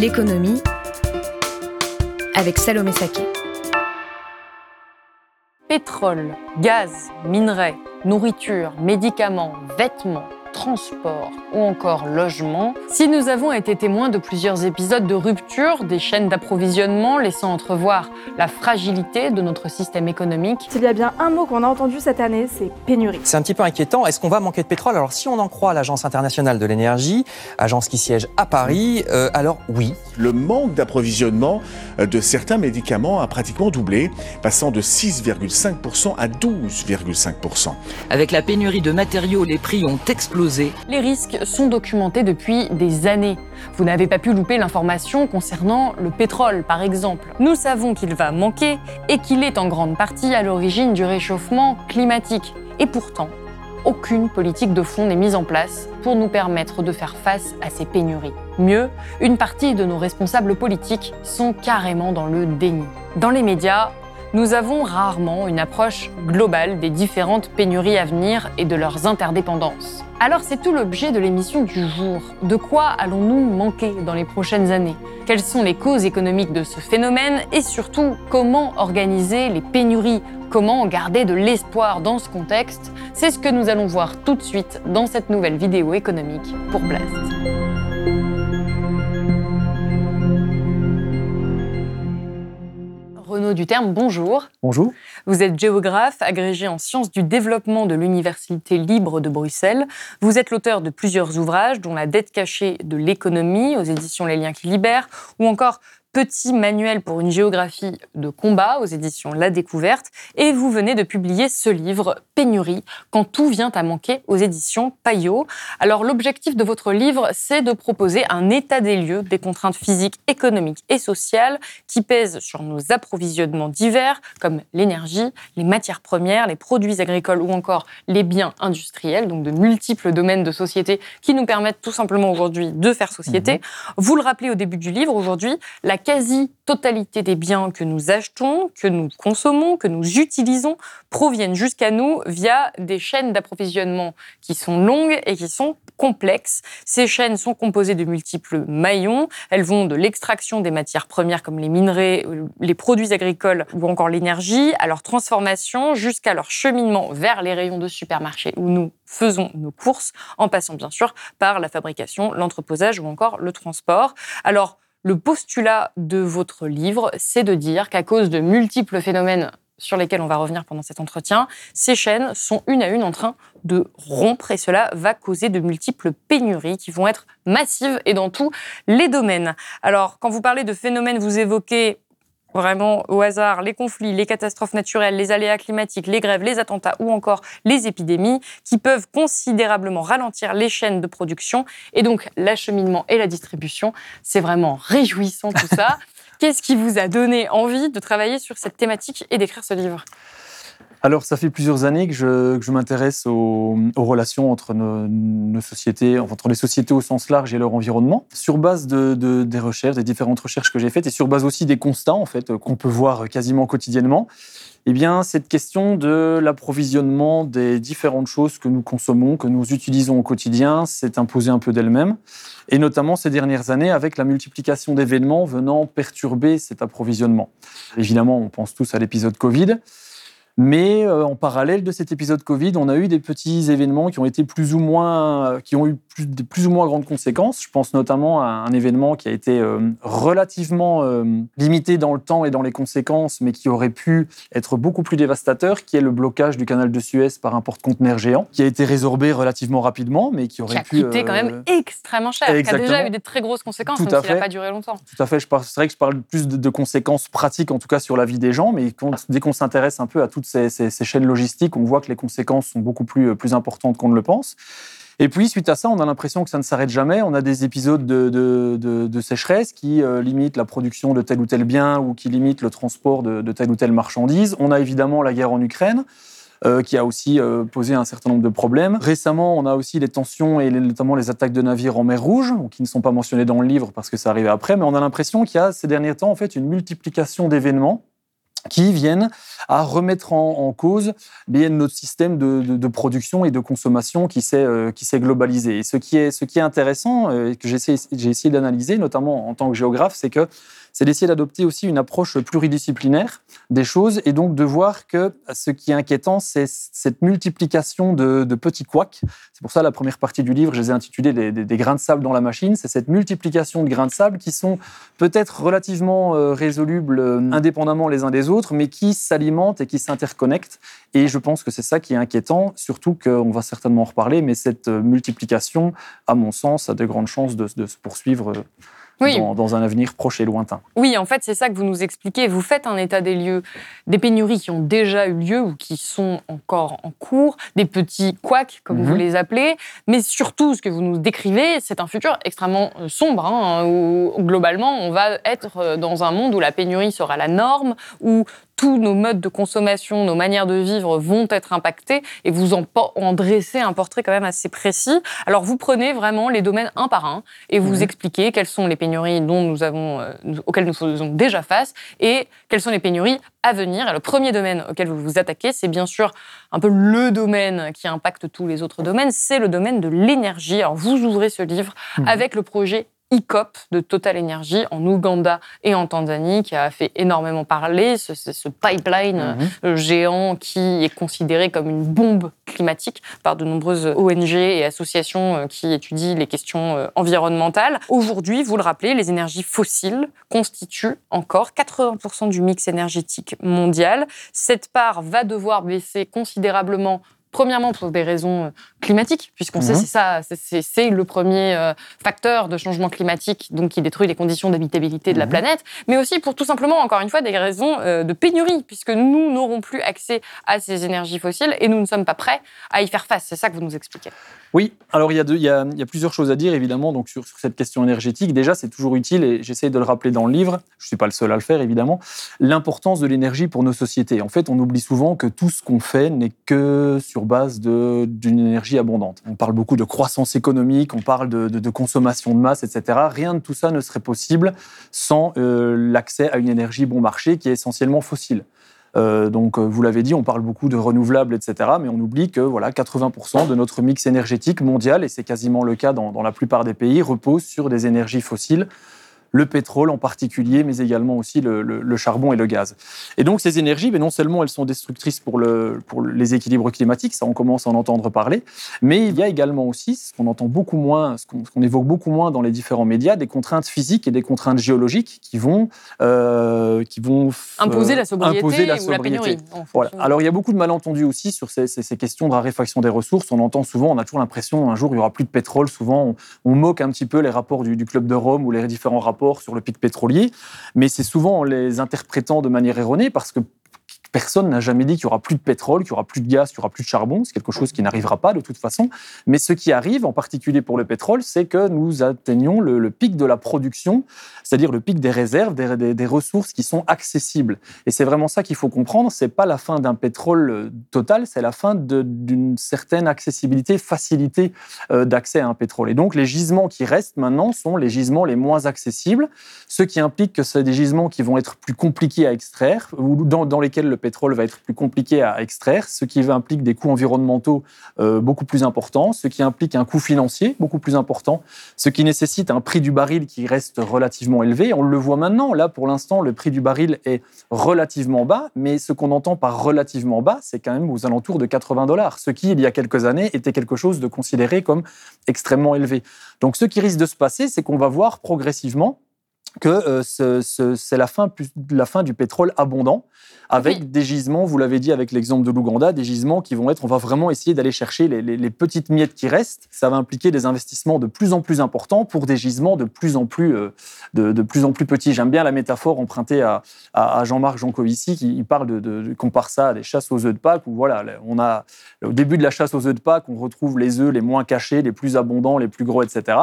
L'économie avec Salomé Saké. Pétrole, gaz, minerais, nourriture, médicaments, vêtements transport ou encore logement, si nous avons été témoins de plusieurs épisodes de rupture des chaînes d'approvisionnement laissant entrevoir la fragilité de notre système économique. S'il y a bien un mot qu'on a entendu cette année, c'est pénurie. C'est un petit peu inquiétant. Est-ce qu'on va manquer de pétrole? Alors si on en croit l'Agence internationale de l'énergie, agence qui siège à Paris, euh, alors oui. Le manque d'approvisionnement euh, de certains médicaments a pratiquement doublé, passant de 6,5% à 12,5%. Avec la pénurie de matériaux, les prix ont explosé les risques sont documentés depuis des années. Vous n'avez pas pu louper l'information concernant le pétrole, par exemple. Nous savons qu'il va manquer et qu'il est en grande partie à l'origine du réchauffement climatique. Et pourtant, aucune politique de fond n'est mise en place pour nous permettre de faire face à ces pénuries. Mieux, une partie de nos responsables politiques sont carrément dans le déni. Dans les médias, nous avons rarement une approche globale des différentes pénuries à venir et de leurs interdépendances. Alors c'est tout l'objet de l'émission du jour. De quoi allons-nous manquer dans les prochaines années? Quelles sont les causes économiques de ce phénomène? Et surtout comment organiser les pénuries? Comment garder de l'espoir dans ce contexte? C'est ce que nous allons voir tout de suite dans cette nouvelle vidéo économique pour Blast. Renaud Duterme, bonjour. Bonjour. Vous êtes géographe, agrégé en sciences du développement de l'Université libre de Bruxelles. Vous êtes l'auteur de plusieurs ouvrages, dont La dette cachée de l'économie aux éditions Les liens qui libèrent, ou encore petit manuel pour une géographie de combat aux éditions La Découverte. Et vous venez de publier ce livre, Pénurie, quand tout vient à manquer aux éditions Payot. Alors l'objectif de votre livre, c'est de proposer un état des lieux des contraintes physiques, économiques et sociales qui pèsent sur nos approvisionnements divers, comme l'énergie, les matières premières, les produits agricoles ou encore les biens industriels, donc de multiples domaines de société qui nous permettent tout simplement aujourd'hui de faire société. Mmh. Vous le rappelez au début du livre, aujourd'hui, la quasi-totalité des biens que nous achetons, que nous consommons, que nous utilisons, proviennent jusqu'à nous via des chaînes d'approvisionnement qui sont longues et qui sont complexes. Ces chaînes sont composées de multiples maillons. Elles vont de l'extraction des matières premières comme les minerais, les produits agricoles ou encore l'énergie, à leur transformation jusqu'à leur cheminement vers les rayons de supermarché où nous faisons nos courses, en passant bien sûr par la fabrication, l'entreposage ou encore le transport. Alors, le postulat de votre livre, c'est de dire qu'à cause de multiples phénomènes sur lesquels on va revenir pendant cet entretien, ces chaînes sont une à une en train de rompre et cela va causer de multiples pénuries qui vont être massives et dans tous les domaines. Alors, quand vous parlez de phénomènes, vous évoquez vraiment au hasard les conflits, les catastrophes naturelles, les aléas climatiques, les grèves, les attentats ou encore les épidémies qui peuvent considérablement ralentir les chaînes de production et donc l'acheminement et la distribution. C'est vraiment réjouissant tout ça. Qu'est-ce qui vous a donné envie de travailler sur cette thématique et d'écrire ce livre? Alors, ça fait plusieurs années que je, m'intéresse aux, relations entre nos, sociétés, entre les sociétés au sens large et leur environnement, sur base de, des recherches, des différentes recherches que j'ai faites, et sur base aussi des constats en fait qu'on peut voir quasiment quotidiennement. Eh bien, cette question de l'approvisionnement des différentes choses que nous consommons, que nous utilisons au quotidien, s'est imposée un peu d'elle-même, et notamment ces dernières années avec la multiplication d'événements venant perturber cet approvisionnement. Évidemment, on pense tous à l'épisode Covid. Mais euh, en parallèle de cet épisode Covid, on a eu des petits événements qui ont été plus ou moins, euh, qui ont eu plus, plus, ou moins grandes conséquences. Je pense notamment à un événement qui a été euh, relativement limité dans le temps et dans les conséquences, mais qui aurait pu être beaucoup plus dévastateur, qui est le blocage du canal de Suez par un porte-conteneur géant, qui a été résorbé relativement rapidement, mais qui aurait pu... Qui a coûté quand même extrêmement cher, qui a déjà eu des très grosses conséquences, Tout même s'il n'a pas duré longtemps. Tout à fait. C'est vrai que je parle plus de, de, conséquences pratiques, en tout cas sur la vie des gens, mais dès qu'on s'intéresse un peu à toutes ces, chaînes logistiques, on voit que les conséquences sont beaucoup plus, euh, plus importantes qu'on ne le pense. Et puis, suite à ça, on a l'impression que ça ne s'arrête jamais. On a des épisodes de, sécheresse qui euh, limitent la production de tel ou tel bien ou qui limitent le transport de, telle ou telle marchandise. On a évidemment la guerre en Ukraine. Euh, qui a aussi posé un certain nombre de problèmes. Récemment, on a aussi les tensions et notamment les attaques de navires en mer Rouge, qui ne sont pas mentionnés dans le livre parce que ça arrivait après, mais on a l'impression qu'il y a ces derniers temps en fait une multiplication d'événements qui viennent à remettre en, cause bien, notre système de, de, production et de consommation qui s'est euh, qui s'est globalisé. Et ce qui est ce qui est intéressant euh, et que j'ai essayé, j'ai essayé d'analyser, notamment en tant que géographe, c'est que c'est d'essayer d'adopter aussi une approche pluridisciplinaire des choses et donc de voir que ce qui est inquiétant, c'est cette multiplication de, petits couacs. C'est pour ça la première partie du livre, je les ai intitulés des, grains de sable dans la machine. C'est cette multiplication de grains de sable qui sont peut-être relativement euh, résolubles euh, indépendamment les uns des autres, mais qui s'alimentent et qui s'interconnectent. Et je pense que c'est ça qui est inquiétant, surtout qu'on va certainement en reparler, mais cette euh, multiplication, à mon sens, a de grandes chances de se poursuivre oui. dans, dans, un avenir proche et lointain. Oui, en fait, c'est ça que vous nous expliquez. Vous faites un état des lieux des pénuries qui ont déjà eu lieu ou qui sont encore en cours, des petits couacs, comme mm -hmm. vous les appelez, mais surtout, ce que vous nous décrivez, c'est un futur extrêmement sombre, hein, où globalement, on va être dans un monde où la pénurie sera la norme, où tous nos modes de consommation, nos manières de vivre vont être impactés et vous en, en, dressez un portrait quand même assez précis. Alors vous prenez vraiment les domaines un par un et vous mmh. expliquez quelles sont les pénuries dont nous avons, euh, auxquelles nous faisons déjà face et quelles sont les pénuries à venir. Et le premier domaine auquel vous vous attaquez, c'est bien sûr un peu le domaine qui impacte tous les autres domaines, c'est le domaine de l'énergie. Alors vous ouvrez ce livre mmh. avec le projet ICOP de Total Energy en Ouganda et en Tanzanie qui a fait énormément parler, ce, ce pipeline mmh. géant qui est considéré comme une bombe climatique par de nombreuses ONG et associations euh, qui étudient les questions euh, environnementales. Aujourd'hui, vous le rappelez, les énergies fossiles constituent encore 80% du mix énergétique mondial. Cette part va devoir baisser considérablement Premièrement, pour des raisons euh, climatiques, puisqu'on mmh. sait c'est ça, c'est le premier euh, facteur de changement climatique, donc qui détruit les conditions d'habitabilité de mmh. la planète, mais aussi pour tout simplement, encore une fois, des raisons euh, de pénurie, puisque nous n'aurons plus accès à ces énergies fossiles et nous ne sommes pas prêts à y faire face. C'est ça que vous nous expliquez. Oui, alors il y, a deux, il, y a, il y a plusieurs choses à dire évidemment donc sur, sur cette question énergétique. Déjà, c'est toujours utile et j'essaie de le rappeler dans le livre. Je suis pas le seul à le faire évidemment. L'importance de l'énergie pour nos sociétés. En fait, on oublie souvent que tout ce qu'on fait n'est que sur base d'une énergie abondante. On parle beaucoup de croissance économique, on parle de, consommation de masse, etc. Rien de tout ça ne serait possible sans euh, l'accès à une énergie bon marché qui est essentiellement fossile. Euh, donc, vous l'avez dit, on parle beaucoup de renouvelables, etc. Mais on oublie que voilà, 80% de notre mix énergétique mondial, et c'est quasiment le cas dans, dans, la plupart des pays, repose sur des énergies fossiles le pétrole en particulier, mais également aussi le, le, le, charbon et le gaz. Et donc ces énergies, mais non seulement elles sont destructrices pour, le, pour les équilibres climatiques, ça on commence à en entendre parler, mais il y a également aussi ce qu'on entend beaucoup moins, ce qu'on qu évoque beaucoup moins dans les différents médias, des contraintes physiques et des contraintes géologiques qui vont, euh, qui vont imposer la sobriété, imposer la sobriété. ou la pénurie. Voilà. Alors il y a beaucoup de malentendus aussi sur ces, ces, ces, questions de raréfaction des ressources. On entend souvent, on a toujours l'impression un jour il y aura plus de pétrole. Souvent on, on moque un petit peu les rapports du, du club de Rome ou les différents rapports sur le pic pétrolier, mais c'est souvent en les interprétant de manière erronée parce que Personne n'a jamais dit qu'il y aura plus de pétrole, qu'il y aura plus de gaz, qu'il y aura plus de charbon. C'est quelque chose qui n'arrivera pas de toute façon. Mais ce qui arrive, en particulier pour le pétrole, c'est que nous atteignons le, pic de la production, c'est-à-dire le pic des réserves, des, ressources qui sont accessibles. Et c'est vraiment ça qu'il faut comprendre. C'est pas la fin d'un pétrole total, c'est la fin d'une certaine accessibilité, facilité euh, d'accès à un pétrole. Et donc les gisements qui restent maintenant sont les gisements les moins accessibles, ce qui implique que c'est des gisements qui vont être plus compliqués à extraire ou dans, dans lesquels le pétrole va être plus compliqué à extraire, ce qui implique des coûts environnementaux euh, beaucoup plus importants, ce qui implique un coût financier beaucoup plus important, ce qui nécessite un prix du baril qui reste relativement élevé. On le voit maintenant, là pour l'instant, le prix du baril est relativement bas, mais ce qu'on entend par relativement bas, c'est quand même aux alentours de 80 dollars, ce qui, il y a quelques années, était quelque chose de considéré comme extrêmement élevé. Donc ce qui risque de se passer, c'est qu'on va voir progressivement que euh, ce- ce- c'est la fin, la fin du pétrole abondant, avec Oui. des gisements, vous l'avez dit avec l'exemple de l'Ouganda, des gisements qui vont être, on va vraiment essayer d'aller chercher les, les- les petites miettes qui restent. Ça va impliquer des investissements de plus en plus importants pour des gisements de plus en plus, euh, de, de plus, en plus petits. J'aime bien la métaphore empruntée à, à- à Jean-Marc Jancovici qui il parle de, de- compare ça à des chasses aux œufs de Pâques où voilà, on a au début de la chasse aux œufs de Pâques, on retrouve les œufs les moins cachés, les plus abondants, les plus gros, etc.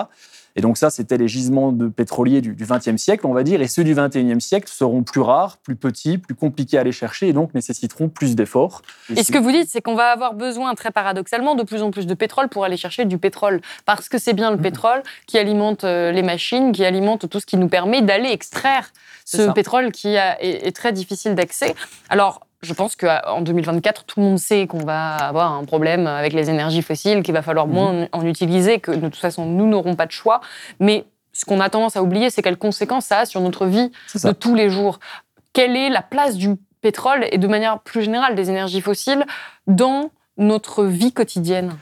Et donc ça, c'était les gisements de pétroliers du XXe siècle, on va dire, et ceux du XXIe siècle seront plus rares, plus petits, plus compliqués à aller chercher, et donc nécessiteront plus d'efforts. Et ce que vous dites, c'est qu'on va avoir besoin, très paradoxalement, de plus en plus de pétrole pour aller chercher du pétrole. Parce que c'est bien le pétrole qui alimente euh, les machines, qui alimente tout ce qui nous permet d'aller extraire ce ça. pétrole qui est très difficile d'accès. Alors, je pense qu'en 2024, tout le monde sait qu'on va avoir un problème avec les énergies fossiles, qu'il va falloir moins Mmh. en utiliser, que de toute façon, nous n'aurons pas de choix. Mais ce qu'on a tendance à oublier, c'est quelles conséquences ça a sur notre vie de tous les jours. Quelle est la place du pétrole et de manière plus générale des énergies fossiles dans notre vie quotidienne?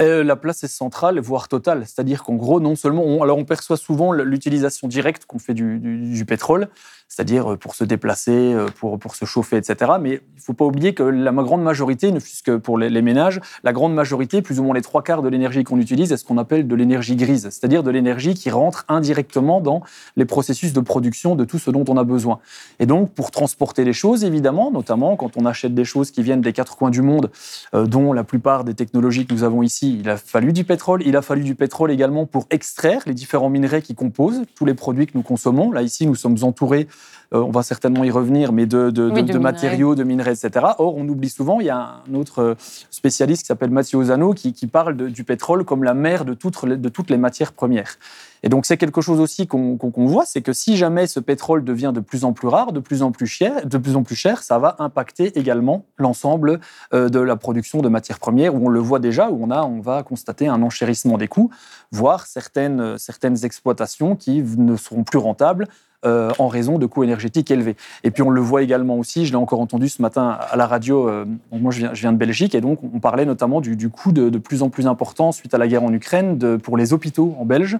Euh, la place est centrale, voire totale. C'est-à-dire qu'en gros, non seulement, on, alors on perçoit souvent l'utilisation directe qu'on fait du, du- du pétrole, c'est-à-dire euh, pour se déplacer, euh, pour, pour se chauffer, etc. Mais il ne faut pas oublier que la grande majorité, ne fût-ce que pour les, ménages, la grande majorité, plus ou moins les trois quarts de l'énergie qu'on utilise, est ce qu'on appelle de l'énergie grise, c'est-à-dire de l'énergie qui rentre indirectement dans les processus de production de tout ce dont on a besoin. Et donc, pour transporter les choses, évidemment, notamment quand on achète des choses qui viennent des quatre coins du monde, euh, dont la plupart des technologies que nous avons ici, il a fallu du pétrole. Il a fallu du pétrole également pour extraire les différents minerais qui composent tous les produits que nous consommons. Là, ici, nous sommes entourés, on va certainement y revenir, mais de, de- Oui, de- de de minerais. matériaux, de minerais, etc. Or, on oublie souvent, il y a un autre euh, spécialiste qui s'appelle Mathieu Ozano qui, qui parle du pétrole comme la mère de toutes, les- de toutes les matières premières. Et donc, c'est quelque chose aussi qu'on voit, c'est que si jamais ce pétrole devient de plus en plus rare, de plus en plus cher, de plus en plus cher, ça va impacter également l'ensemble euh, de la production de matières premières, où on le voit déjà, où on, a, on va constater un enchérissement des coûts, voire certaines, euh, certaines exploitations qui ne seront plus rentables euh, en raison de coûts énergétiques élevés. Et puis on le voit également aussi, je l'ai encore entendu ce matin à la radio, euh, moi je viens, de Belgique, et donc on parlait notamment du, coût de, plus en plus important suite à la guerre en Ukraine pour les hôpitaux en Belge,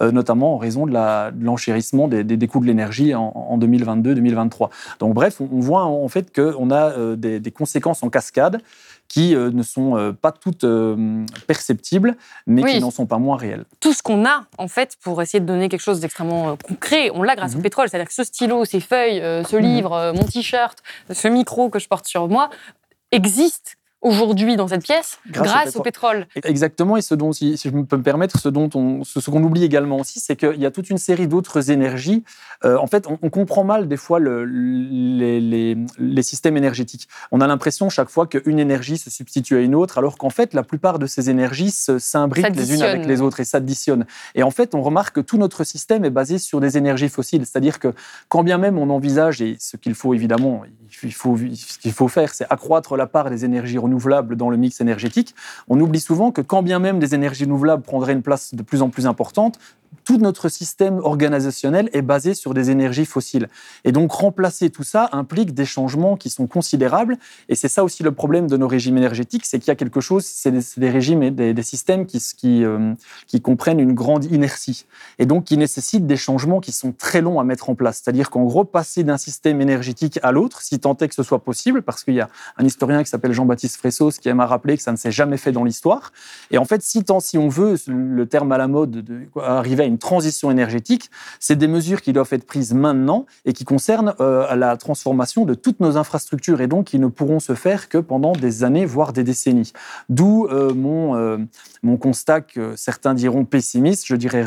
euh, notamment en raison de la- de l'enchérissement des, coûts de l'énergie en, en 2022-2023. Donc bref, on, voit en, fait qu'on a des conséquences en cascade qui euh, ne sont euh, pas toutes euh, perceptibles, mais Oui. qui n'en sont pas moins réelles. Tout ce qu'on a, en fait, pour essayer de donner quelque chose d'extrêmement concret, on l'a grâce au Mhm. pétrole. C'est-à-dire que ce stylo, ces feuilles, ce Mhm. livre, mon t-shirt, ce micro que je porte sur moi, existent aujourd'hui dans cette pièce Grâce grâce, au au pétrole. Exactement, et ce dont, si, si je peux me permettre, ce dont on, ce, ce qu'on oublie également aussi, c'est qu'il y a toute une série d'autres énergies. Euh, en fait, on, on comprend mal des fois le- les, les- les systèmes énergétiques. On a l'impression chaque fois qu'une énergie se substitue à une autre, alors qu'en fait, la plupart de ces énergies s'imbriquent les unes avec les autres et s'additionnent. Et en fait, on remarque que tout notre système est basé sur des énergies fossiles. C'est-à-dire que quand bien même on envisage, et ce qu'il faut évidemment, il faut, ce qu'il faut faire, c'est accroître la part des énergies renouvelables dans le mix énergétique, on oublie souvent que quand bien même des énergies renouvelables prendraient une place de plus en plus importante, tout notre système organisationnel est basé sur des énergies fossiles. Et donc remplacer tout ça implique des changements qui sont considérables. Et c'est ça aussi le problème de nos régimes énergétiques, c'est qu'il y a quelque chose, c'est des, régimes et des, systèmes qui, euh, qui comprennent une grande inertie. Et donc qui nécessitent des changements qui sont très longs à mettre en place. C'est-à-dire qu'en gros, passer d'un système énergétique à l'autre, si tant est que ce soit possible, parce qu'il y a un historien qui s'appelle Jean-Baptiste Fressos qui aime à rappeler que ça ne s'est jamais fait dans l'histoire. Et en fait, si, tant, si on veut, le terme à la mode, de, arriver à une transition énergétique, c'est des mesures qui doivent être prises maintenant et qui concernent euh, la transformation de toutes nos infrastructures et donc qui ne pourront se faire que pendant des années, voire des décennies. D'où euh, mon, euh, mon constat que certains diront pessimiste, je dirais,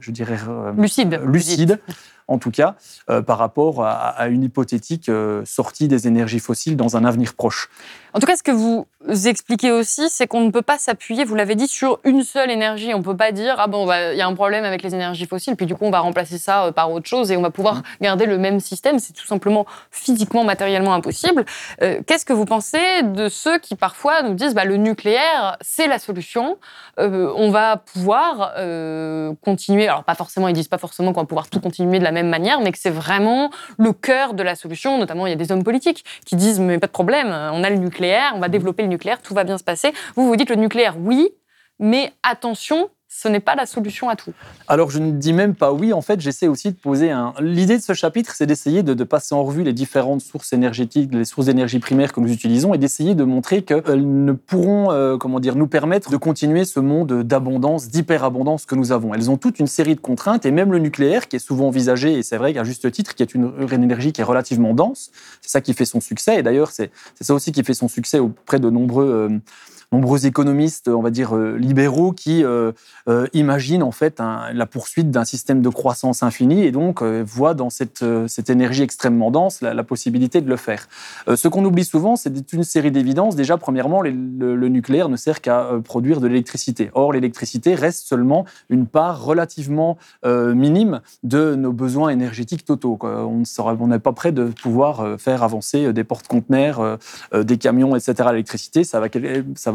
je dirais Lucide. lucide, en tout cas, euh, par rapport à, à une hypothétique euh, sortie des énergies fossiles dans un avenir proche. En tout cas, ce que vous expliquez aussi, c'est qu'on ne peut pas s'appuyer, vous l'avez dit, sur une seule énergie. On ne peut pas dire, ah bon, bah, il y a un problème avec les énergies fossiles, puis du coup, on va remplacer ça euh, par autre chose et on va pouvoir garder le même système. C'est tout simplement physiquement, matériellement impossible. Euh, Qu'est-ce que vous pensez de ceux qui parfois nous disent, bah, le nucléaire, c'est la solution, Euh, on va pouvoir euh, continuer, alors pas forcément, ils disent pas forcément qu'on va pouvoir tout continuer de la même manière, mais que c'est vraiment le cœur de la solution. Notamment, il y a des hommes politiques qui disent, mais pas de problème, on a le nucléaire, on va développer le nucléaire, tout va bien se passer. Vous vous dites le nucléaire, oui, mais attention, ce n'est pas la solution à tout. Alors, je ne dis même pas oui. En fait, j'essaie aussi de poser un. L'idée de ce chapitre, c'est d'essayer de, passer en revue les différentes sources énergétiques, les sources d'énergie primaire que nous utilisons et d'essayer de montrer qu'elles ne pourront, euh, comment dire, nous permettre de continuer ce monde d'abondance, d'hyperabondance que nous avons. Elles ont toute une série de contraintes et même le nucléaire, qui est souvent envisagé, et c'est vrai qu'à juste titre, qui est une, une énergie qui est relativement dense. C'est ça qui fait son succès. Et d'ailleurs, c'est ça aussi qui fait son succès auprès de nombreux. Euh, nombreux économistes, on va dire euh, libéraux, qui euh, euh, imaginent en fait la poursuite d'un système de croissance infinie et donc voient dans cette, cette énergie extrêmement dense la, possibilité de le faire. ce qu'on oublie souvent, c'est une série d'évidences. Déjà, premièrement, le, nucléaire ne sert qu'à produire de l'électricité. Or, l'électricité reste seulement une part relativement minime de nos besoins énergétiques totaux. On n'est pas prêt de pouvoir faire avancer des porte-conteneurs, des camions, etc. L'électricité, ça va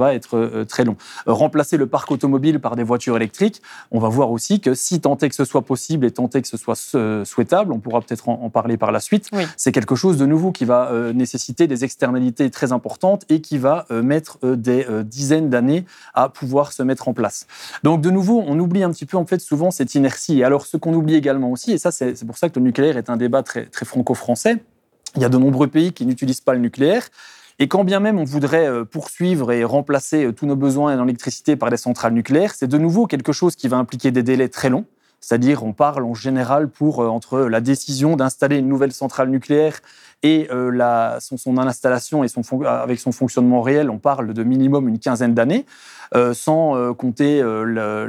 être euh, très long. Euh, remplacer le parc automobile par des voitures électriques, on va voir aussi que si tant est que ce soit possible et tant est que ce soit euh, souhaitable, on pourra peut-être en, parler par la suite, c'est quelque chose de nouveau qui va nécessiter des externalités très importantes et qui va mettre des dizaines d'années à pouvoir se mettre en place. Donc de nouveau, on oublie un petit peu en fait souvent cette inertie. Et alors ce qu'on oublie également aussi, et ça c'est pour ça que le nucléaire est un débat très, très franco-français, il y a de nombreux pays qui n'utilisent pas le nucléaire. Et quand bien même on voudrait euh, poursuivre et remplacer euh, tous nos besoins en électricité par des centrales nucléaires, c'est de nouveau quelque chose qui va impliquer des délais très longs. C'est-à-dire, on parle en général pour euh, entre la décision d'installer une nouvelle centrale nucléaire et la, son, son, installation et son, avec son fonctionnement réel, on parle de minimum une quinzaine d'années. Euh, sans euh, compter euh,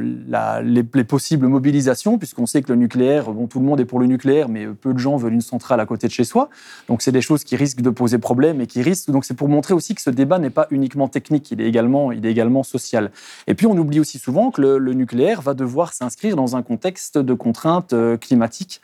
les, possibles mobilisations, puisqu'on sait que le nucléaire, bon, tout le monde est pour le nucléaire, mais peu de gens veulent une centrale à côté de chez soi. Donc c'est des choses qui risquent de poser problème et qui risquent. Donc c'est pour montrer aussi que ce débat n'est pas uniquement technique, il est également, il est également social. Et puis on oublie aussi souvent que le nucléaire va devoir s'inscrire dans un contexte de contraintes climatiques.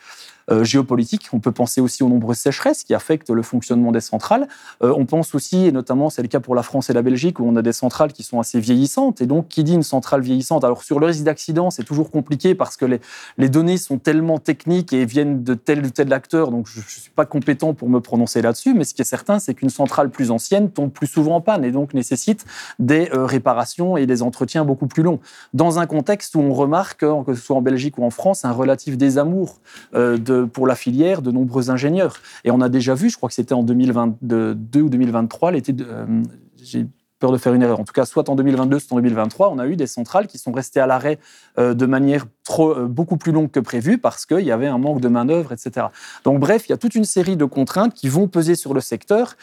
Euh, géopolitique. On peut penser aussi aux nombreuses sécheresses qui affectent le fonctionnement des centrales. Euh, on pense aussi, et notamment c'est le cas pour la France et la Belgique, où on a des centrales qui sont assez vieillissantes. Et donc, qui dit une centrale vieillissante? Alors, sur le risque d'accident, c'est toujours compliqué parce que les, les, données sont tellement techniques et viennent de tel ou tel acteur, donc je ne suis pas compétent pour me prononcer là-dessus. Mais ce qui est certain, c'est qu'une centrale plus ancienne tombe plus souvent en panne et donc nécessite des euh, réparations et des entretiens beaucoup plus longs. Dans un contexte où on remarque, que ce soit en Belgique ou en France, un relatif désamour de pour la filière de nombreux ingénieurs. Et on a déjà vu, je crois que c'était en 2022 ou 2023, l'été euh, j'ai peur de faire une erreur. En tout cas, soit en 2022, soit en 2023, on a eu des centrales qui sont restées à l'arrêt euh, de manière trop, euh, beaucoup plus longue que prévu parce qu'il y avait un manque de main-d'œuvre, etc. Donc, bref, il y a toute une série de contraintes qui vont peser sur le secteur.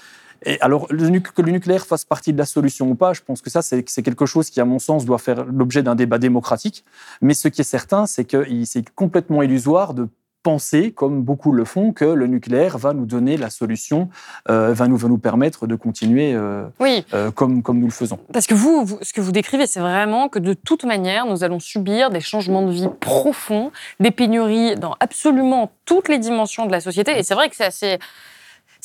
Et alors, que le nucléaire fasse partie de la solution ou pas, je pense que ça, c'est quelque chose qui, à mon sens, doit faire l'objet d'un débat démocratique. Mais ce qui est certain, c'est que c'est complètement illusoire de penser, comme beaucoup le font, que le nucléaire va nous donner la solution, euh, va, nous, va nous permettre de continuer euh, oui. Euh, comme, comme nous le faisons. Parce que vous, ce que vous décrivez, c'est vraiment que de toute manière, nous allons subir des changements de vie profonds, des pénuries dans absolument toutes les dimensions de la société. Et c'est vrai que c'est assez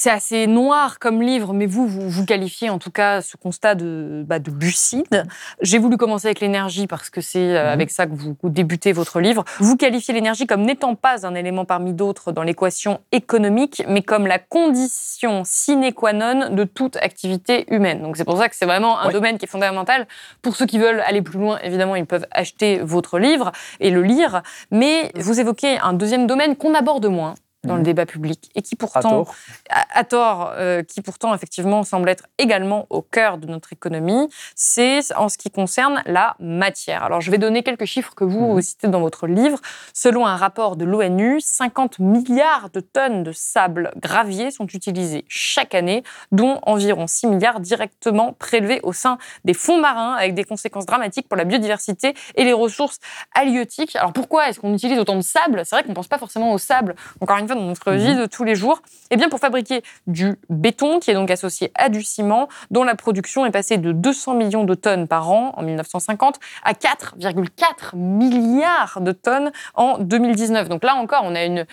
c'est assez noir comme livre, mais vous, vous, qualifiez en tout cas ce constat de, bah, de lucide. J'ai voulu commencer avec l'énergie parce que c'est euh, mhm. avec ça que vous, débutez votre livre. Vous qualifiez l'énergie comme n'étant pas un élément parmi d'autres dans l'équation économique, mais comme la condition sine qua non de toute activité humaine. Donc c'est pour ça que c'est vraiment un domaine qui est fondamental. Pour ceux qui veulent aller plus loin, évidemment, ils peuvent acheter votre livre et le lire. Mais vous évoquez un deuxième domaine qu'on aborde moins, dans le mhm. débat public et qui pourtant, à tort, euh, qui pourtant effectivement semble être également au cœur de notre économie, c'est en ce qui concerne la matière. Alors je vais donner quelques chiffres que vous mhm. citez dans votre livre. Selon un rapport de l'ONU, 50 milliards de tonnes de sable gravier sont utilisés chaque année, dont environ 6 milliards directement prélevés au sein des fonds marins, avec des conséquences dramatiques pour la biodiversité et les ressources halieutiques. Alors pourquoi est-ce qu'on utilise autant de sable? C'est vrai qu'on ne pense pas forcément au sable. Encore une dans notre vie mhm. de tous les jours Eh bien, pour fabriquer du béton, qui est donc associé à du ciment, dont la production est passée de 200 millions de tonnes par an en 1950 à 4,4 milliards de tonnes en 2019. Donc là encore, on a une,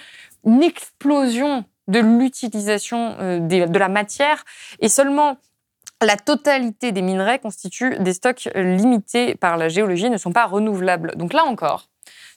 explosion de l'utilisation euh, de la matière et seulement la totalité des minerais constituent des stocks limités par la géologie et ne sont pas renouvelables. Donc là encore,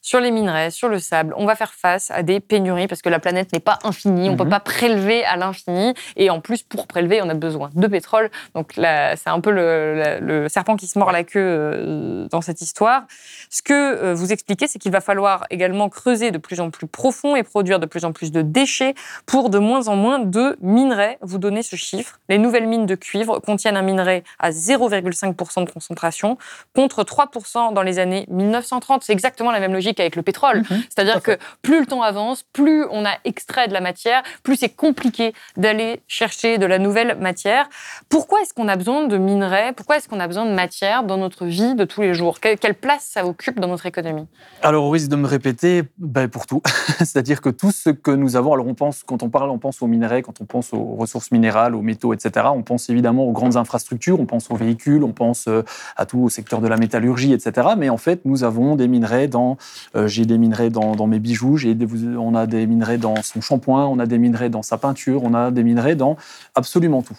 sur les minerais, sur le sable, on va faire face à des pénuries parce que la planète n'est pas infinie, on ne peut Mhm. pas prélever à l'infini. Et en plus, pour prélever, on a besoin de pétrole. Donc là, c'est un peu le, serpent qui se mord la queue euh, dans cette histoire. Ce que euh, vous expliquez, c'est qu'il va falloir également creuser de plus en plus profond et produire de plus en plus de déchets pour de moins en moins de minerais. Vous donnez ce chiffre. Les nouvelles mines de cuivre contiennent un minerai à 0,5% de concentration contre 3% dans les années 1930. C'est exactement la même logique avec le pétrole. Mhm. C'est-à-dire que plus le temps avance, plus on a extrait de la matière, plus c'est compliqué d'aller chercher de la nouvelle matière. Pourquoi est-ce qu'on a besoin de minerais? Pourquoi est-ce qu'on a besoin de matière dans notre vie de tous les jours? Que- Quelle place ça occupe dans notre économie? Alors, au risque de me répéter, ben, pour tout. C'est-à-dire que tout ce que nous avons, alors on pense, quand on parle, on pense aux minerais, quand on pense aux ressources minérales, aux métaux, etc. On pense évidemment aux grandes infrastructures, on pense aux véhicules, on pense euh, à tout au secteur de la métallurgie, etc. Mais en fait, nous avons des minerais dans, euh, j'ai des minerais dans, mes bijoux, on a des minerais dans son shampoing, on a des minerais dans sa peinture, on a des minerais dans absolument tout.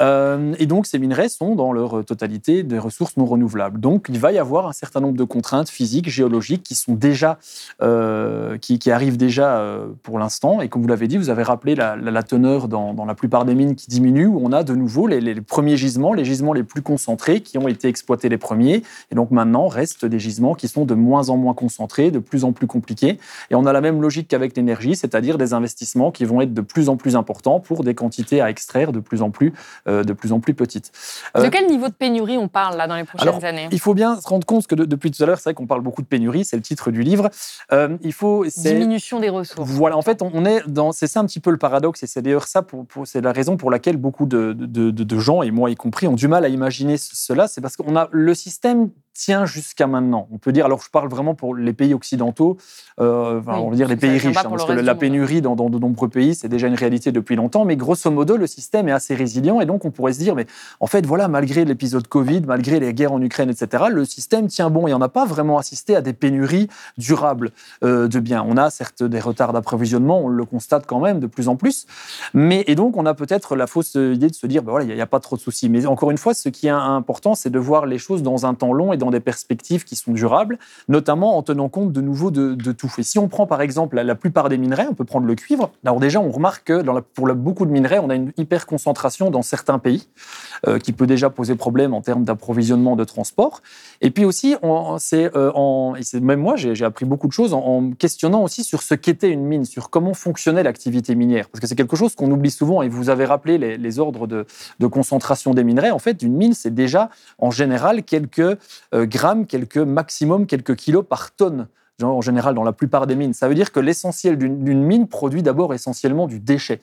Euh, et donc, ces minerais sont dans leur totalité des ressources non renouvelables. Donc, il va y avoir un certain nombre de contraintes physiques, géologiques qui sont déjà, euh, qui, arrivent déjà euh, pour l'instant. Et comme vous l'avez dit, vous avez rappelé la, teneur dans, la plupart des mines qui diminue, où on a de nouveau les premiers gisements, les gisements les plus concentrés qui ont été exploités les premiers. Et donc, maintenant, restent des gisements qui sont de moins en moins concentrés, de plus en plus compliqués. Et on a la même logique qu'avec l'énergie, c'est-à-dire des investissements qui vont être de plus en plus importants pour des quantités à extraire de plus en plus, euh, de plus en plus petites. De Euh, quel niveau de pénurie on parle là dans les prochaines alors, années? il faut bien se rendre compte que de- depuis tout à l'heure, c'est vrai qu'on parle beaucoup de pénurie, c'est le titre du livre. Euh, il faut, Diminution des ressources. voilà, en fait, on on est dans, c'est ça un petit peu le paradoxe, et c'est d'ailleurs ça, pour, pour- c'est la raison pour laquelle beaucoup de, de- de- de gens, et moi y compris, ont du mal à imaginer ce- cela. C'est parce qu'on a le système tient jusqu'à maintenant. On peut dire, alors je parle vraiment pour les pays occidentaux, euh, enfin, Oui, on va dire les pays riches, hein, parce que la pénurie dans, dans de nombreux pays, c'est déjà une réalité depuis longtemps, mais grosso modo, le système est assez résilient, et donc on pourrait se dire, mais en fait, voilà, malgré l'épisode Covid, malgré les guerres en Ukraine, etc., le système tient bon, et on n'a pas vraiment assisté à des pénuries durables euh, de biens. On a certes des retards d'approvisionnement, on le constate quand même de plus en plus, mais et donc on a peut-être la fausse idée de se dire, ben voilà, il n'y a, pas trop de soucis. Mais encore une fois, ce qui est important, c'est de voir les choses dans un temps long et dans des perspectives qui sont durables, notamment en tenant compte de nouveau de, tout. Et si on prend par exemple la, plupart des minerais, on peut prendre le cuivre. Alors déjà, on remarque que dans pour beaucoup de minerais, on a une hyper concentration dans certains pays, euh, qui peut déjà poser problème en termes d'approvisionnement, de transport. Et puis aussi, euh, c'est- même moi, j'ai appris beaucoup de choses en, en questionnant aussi sur ce qu'était une mine, sur comment fonctionnait l'activité minière. Parce que c'est quelque chose qu'on oublie souvent, et vous avez rappelé les, ordres de, concentration des minerais. En fait, une mine, c'est déjà en général quelques grammes, quelques maximum, quelques kilos par tonne. En général, dans la plupart des mines. Ça veut dire que l'essentiel d'une mine produit d'abord essentiellement du déchet.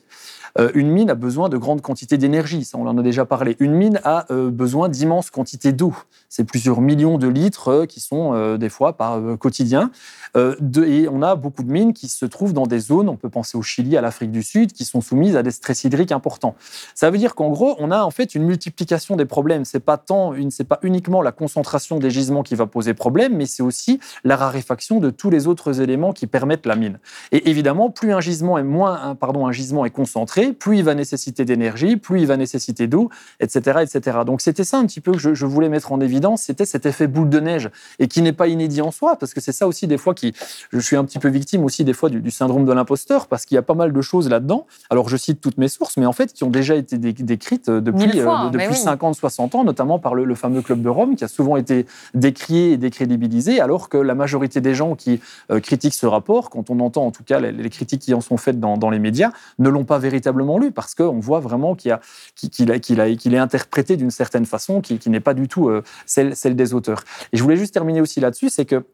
Euh, une mine a besoin de grandes quantités d'énergie, ça on en a déjà parlé. Une mine a euh, besoin d'immenses quantités d'eau. C'est plusieurs millions de litres euh, qui sont des fois par quotidien. Et on a beaucoup de mines qui se trouvent dans des zones, on peut penser au Chili, à l'Afrique du Sud, qui sont soumises à des stress hydriques importants. Ça veut dire qu'en gros, on a en fait une multiplication des problèmes. C'est pas tant, c'est pas uniquement la concentration des gisements qui va poser problème, mais c'est aussi la raréfaction de tous les autres éléments qui permettent la mine. Et évidemment, plus un gisement est moins, un- pardon, un gisement est concentré, plus il va nécessiter d'énergie, plus il va nécessiter d'eau, etc., etc. Donc c'était ça un petit peu que je, je voulais mettre en évidence, c'était cet effet boule de neige et qui n'est pas inédit en soi, parce que c'est ça aussi des fois qui, je suis un petit peu victime aussi des fois du, du syndrome de l'imposteur, parce qu'il y a pas mal de choses là-dedans. Alors je cite toutes mes sources, mais en fait qui ont déjà été dé- décrites euh, depuis, fois, euh, depuis oui. 50, 60 ans, notamment par le, le fameux club de Rome, qui a souvent été décrié et décrédibilisé, alors que la majorité des gens qui euh, critiquent ce rapport, quand on entend en tout cas les, critiques qui en sont faites dans, dans les médias, ne l'ont pas véritablement lu, parce qu'on voit vraiment qu'il qu'il qu'il qu'il est interprété d'une certaine façon qui, qui n'est pas du tout euh, celle, celle des auteurs. Et je voulais juste terminer aussi là-dessus, c'est que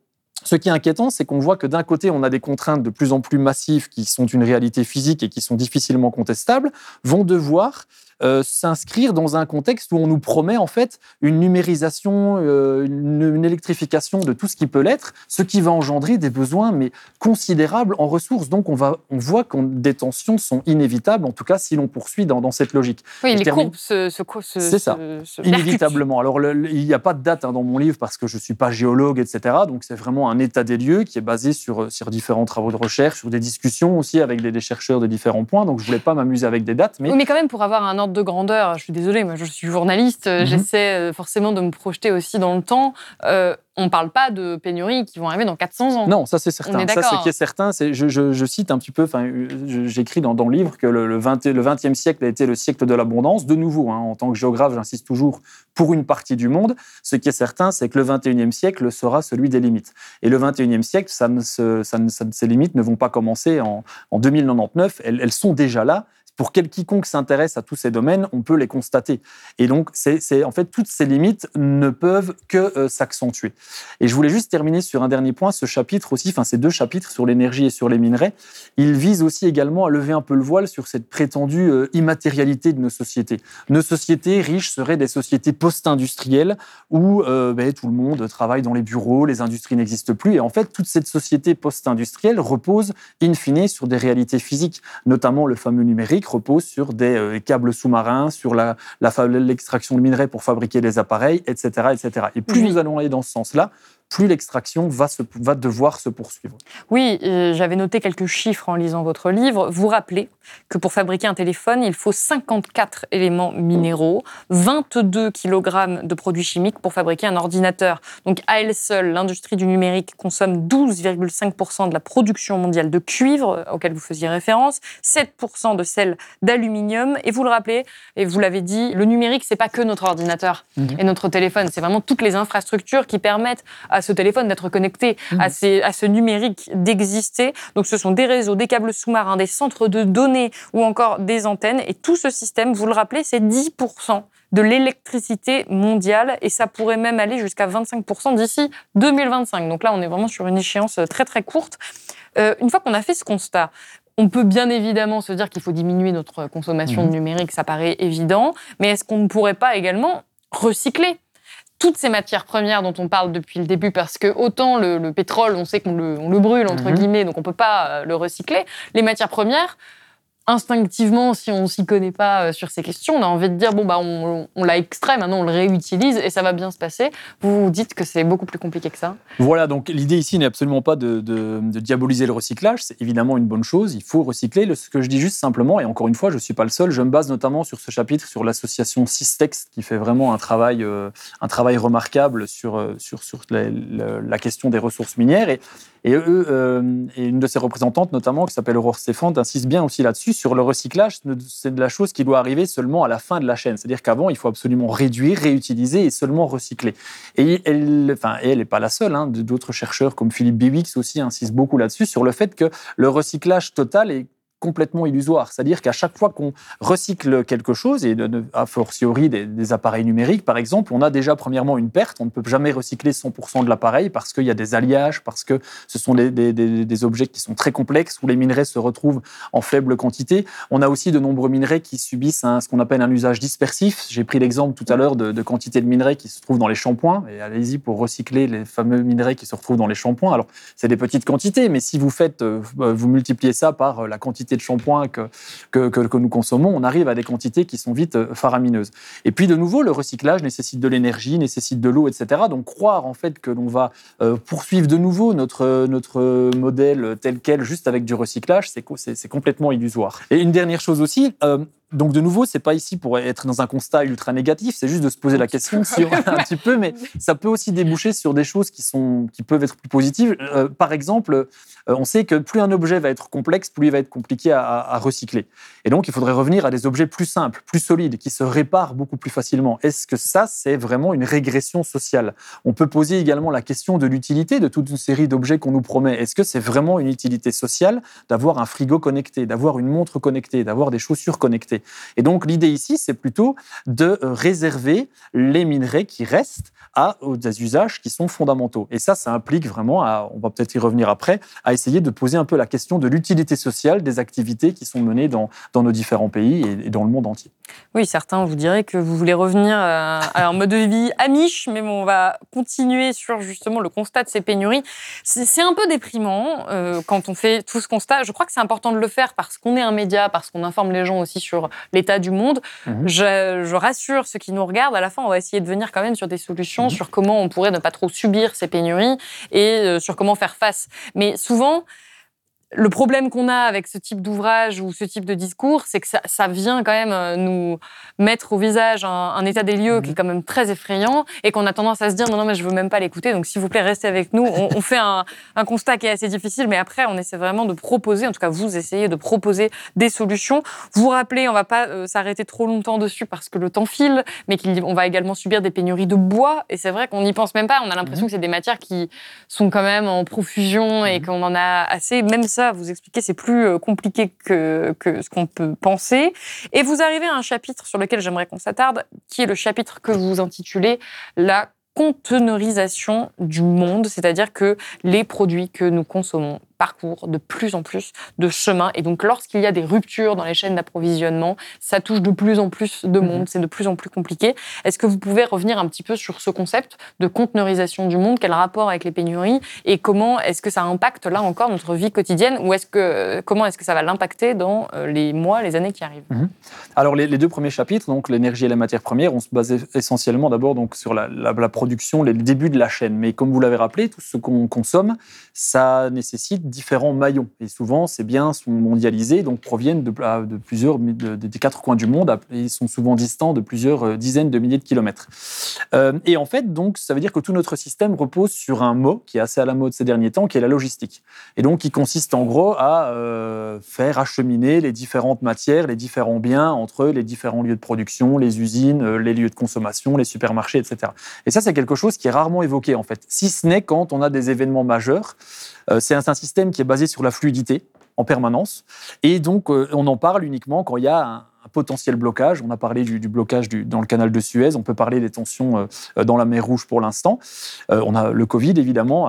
ce qui est inquiétant, c'est qu'on voit que d'un côté, on a des contraintes de plus en plus massives qui sont une réalité physique et qui sont difficilement contestables, vont devoir euh, s'inscrire dans un contexte où on nous promet en fait une numérisation, euh, une, une électrification de tout ce qui peut l'être, ce qui va engendrer des besoins mais considérables en ressources. Donc on, va, on voit que des tensions sont inévitables, en tout cas si l'on poursuit dans, dans cette logique. Oui, Je les termine. courbes se, se, se, C'est ça. se-. Inévitablement. Alors, le- le- il n'y a pas de date hein, dans mon livre parce que je ne suis pas géologue, etc. Donc, c'est vraiment un état des lieux qui est basé sur, euh, sur différents travaux de recherche, sur des discussions aussi avec des, des chercheurs de différents points. Donc, je ne voulais pas m'amuser avec des dates, mais Oui, mais quand même, pour avoir un ordre de grandeur. Je suis désolée, moi je suis journaliste, Mhm. j'essaie euh, forcément de me projeter aussi dans le temps. Euh, on ne parle pas de pénuries qui vont arriver dans 400 ans. Non, ça c'est certain. On ça, ce qui est certain, c'est je, je- je cite un petit peu, enfin, euh, j'écris dans, dans le livre que le, le 20, le 20e siècle a été le siècle de l'abondance. De nouveau, hein, en tant que géographe, j'insiste toujours pour une partie du monde. Ce qui est certain, c'est que le 21e siècle sera celui des limites. Et le 21e siècle, ça ne se- ça ne- ça ces limites ne vont pas commencer en, en 2099. Elles, elles sont déjà là. Pour quel quiconque s'intéresse à tous ces domaines, on peut les constater. Et donc, c'est en fait, toutes ces limites ne peuvent que euh, s'accentuer. Et je voulais juste terminer sur un dernier point. Ce chapitre aussi, enfin ces deux chapitres sur l'énergie et sur les minerais, ils visent aussi également à lever un peu le voile sur cette prétendue euh, immatérialité de nos sociétés. Nos sociétés riches seraient des sociétés post-industrielles où euh, ben, tout le monde travaille dans les bureaux, les industries n'existent plus. Et en fait, toute cette société post-industrielle repose in fine sur des réalités physiques, notamment le fameux numérique repose sur des euh, câbles sous-marins, sur la fa- l'extraction de minerais pour fabriquer des appareils, etc. etc. Et plus Oui. nous allons aller dans ce sens-là, plus l'extraction va, se- va devoir se poursuivre. Oui, euh, j'avais noté quelques chiffres en lisant votre livre. Vous rappelez que pour fabriquer un téléphone, il faut 54 éléments minéraux, 22 kg de produits chimiques pour fabriquer un ordinateur. Donc à elle seule, l'industrie du numérique consomme 12,5% de la production mondiale de cuivre, euh, auquel vous faisiez référence, 7% de celle d'aluminium. Et vous le rappelez, et vous l'avez dit, le numérique, c'est pas que notre ordinateur Mhm. et notre téléphone, c'est vraiment toutes les infrastructures qui permettent à ce téléphone d'être connecté, à, ces- à ce numérique d'exister. Donc ce sont des réseaux, des câbles sous-marins, des centres de données ou encore des antennes. Et tout ce système, vous le rappelez, c'est 10% de l'électricité mondiale et ça pourrait même aller jusqu'à 25% d'ici 2025. Donc là, on est vraiment sur une échéance très très courte. Euh, une fois qu'on a fait ce constat, on peut bien évidemment se dire qu'il faut diminuer notre consommation Mhm. de numérique, ça paraît évident, mais est-ce qu'on ne pourrait pas également recycler toutes ces matières premières dont on parle depuis le début, parce que autant le, le pétrole, on sait qu'on le, on le brûle, entre Mhm. guillemets, donc on ne peut pas euh, le recycler, les matières premières, instinctivement, si on s'y connaît pas euh, sur ces questions, on a envie de dire, bon, bah, on, l'a extrait, maintenant on le réutilise et ça va bien se passer. Vous dites que c'est beaucoup plus compliqué que ça Voilà, donc l'idée ici n'est absolument pas de, diaboliser le recyclage, c'est évidemment une bonne chose, il faut recycler. Le- ce que je dis juste simplement, et encore une fois, je ne suis pas le seul, je me base notamment sur ce chapitre sur l'association Systex qui fait vraiment un travail, euh, un travail remarquable sur, euh, sur, sur la, question des ressources minières. Et, et eux, et une de ses représentantes notamment, qui s'appelle Aurore Stéphane, insiste bien aussi là-dessus, sur le recyclage, c'est de la chose qui doit arriver seulement à la fin de la chaîne. C'est-à-dire qu'avant, il faut absolument réduire, réutiliser et seulement recycler. Et elle, enfin, elle n'est pas la seule. hein. D'autres chercheurs comme Philippe Biwix aussi insistent beaucoup là-dessus sur le fait que le recyclage total est complètement illusoire. C'est-à-dire qu'à chaque fois qu'on recycle quelque chose, et a fortiori des, appareils numériques par exemple, on a déjà premièrement une perte. On ne peut jamais recycler 100% de l'appareil parce qu'il y a des alliages, parce que ce sont des, objets qui sont très complexes où les minerais se retrouvent en faible quantité. On a aussi de nombreux minerais qui subissent ce qu'on appelle un usage dispersif. J'ai pris l'exemple tout à l'heure de, de quantité de minerais qui se trouvent dans les shampoings. Et allez-y pour recycler les fameux minerais qui se retrouvent dans les shampoings. Alors, c'est des petites quantités, mais si vous faites, euh, vous multipliez ça par euh, la quantité de shampoing que, que, que- que nous consommons, on arrive à des quantités qui sont vite euh, faramineuses. Et puis, de nouveau, le recyclage nécessite de l'énergie, nécessite de l'eau, etc. Donc, croire en fait que l'on va euh, poursuivre de nouveau notre, notre modèle tel quel juste avec du recyclage, c'est co- c'est c'est complètement illusoire. Et une dernière chose aussi, euh, donc de nouveau, c'est pas ici pour être dans un constat ultra négatif, c'est juste de se poser la question si on, un petit peu, mais ça peut aussi déboucher sur des choses qui sont qui peuvent être plus positives. Euh, par exemple, euh, on sait que plus un objet va être complexe, plus il va être compliqué à recycler. Et donc, il faudrait revenir à des objets plus simples, plus solides, qui se réparent beaucoup plus facilement. Est-ce que ça, c'est vraiment une régression sociale? On peut poser également la question de l'utilité de toute une série d'objets qu'on nous promet. Est-ce que c'est vraiment une utilité sociale d'avoir un frigo connecté, d'avoir une montre connectée, d'avoir des chaussures connectées? Et donc, l'idée ici, c'est plutôt de euh, réserver les minerais qui restent à des usages qui sont fondamentaux. Et ça, ça implique vraiment, on va peut-être y revenir après, à essayer de poser un peu la question de l'utilité sociale des activités qui sont menées dans, nos différents pays et, dans le monde entier. Oui, certains vous diraient que vous voulez revenir à, à un mode de vie amiche, mais on va continuer sur justement le constat de ces pénuries. C'est un peu déprimant euh, quand on fait tout ce constat. Je crois que c'est important de le faire parce qu'on est un média, parce qu'on informe les gens aussi sur l'état du monde. Mhm. Je, je rassure ceux qui nous regardent. À la fin, on va essayer de venir quand même sur des solutions, Mhm. sur comment on pourrait ne pas trop subir ces pénuries et euh, sur comment faire face. Mais souvent, le problème qu'on a avec ce type d'ouvrage ou ce type de discours, c'est que ça, vient quand même euh, nous mettre au visage un, état des lieux qui est mhm. quand même très effrayant et qu'on a tendance à se dire non, non, mais je veux même pas l'écouter, donc s'il vous plaît, restez avec nous. On, fait un, constat qui est assez difficile, mais après, on essaie vraiment de proposer, en tout cas, vous essayez de proposer des solutions. Vous rappelez, on va pas euh, s'arrêter trop longtemps dessus parce que le temps file, mais qu'on va également subir des pénuries de bois et c'est vrai qu'on n'y pense même pas. On a l'impression mhm. que c'est des matières qui sont quand même en profusion et mhm. qu'on en a assez, même ça, vous expliquez, c'est plus euh, compliqué que, que ce qu'on peut penser. Et vous arrivez à un chapitre sur lequel j'aimerais qu'on s'attarde, qui est le chapitre que vous intitulez La conteneurisation du monde, c'est-à-dire que les produits que nous consommons parcours de plus en plus de chemins. Et donc, lorsqu'il y a des ruptures dans les chaînes d'approvisionnement, ça touche de plus en plus de monde, mhm. c'est de plus en plus compliqué. Est-ce que vous pouvez revenir un petit peu sur ce concept de conteneurisation du monde? Quel rapport avec les pénuries? Et comment est-ce que ça impacte, là encore, notre vie quotidienne? Ou est-ce que, comment est-ce que ça va l'impacter dans euh, les mois, les années qui arrivent? Mhm. Alors, les, deux premiers chapitres, donc l'énergie et la matière première, on se basait essentiellement d'abord donc, sur la, la production, les débuts de la chaîne. Mais comme vous l'avez rappelé, tout ce qu'on consomme, ça nécessite différents maillons. Et souvent, ces biens sont mondialisés, donc proviennent de, plusieurs, des quatre coins du monde. Ils sont souvent distants de plusieurs euh, dizaines de milliers de kilomètres. Euh, et en fait, donc, ça veut dire que tout notre système repose sur un mot qui est assez à la mode ces derniers temps, qui est la logistique. Et donc, qui consiste en gros à euh, faire acheminer les différentes matières, les différents biens entre les différents lieux de production, les usines, les lieux de consommation, les supermarchés, etc. Et ça, c'est quelque chose qui est rarement évoqué, en fait, si ce n'est quand on a des événements majeurs. C'est un système qui est basé sur la fluidité en permanence. Et donc, euh, on en parle uniquement quand il y a un, potentiel blocage. On a parlé du, blocage dans le canal de Suez. On peut parler des tensions euh, dans la mer Rouge pour l'instant. Euh, on a le Covid évidemment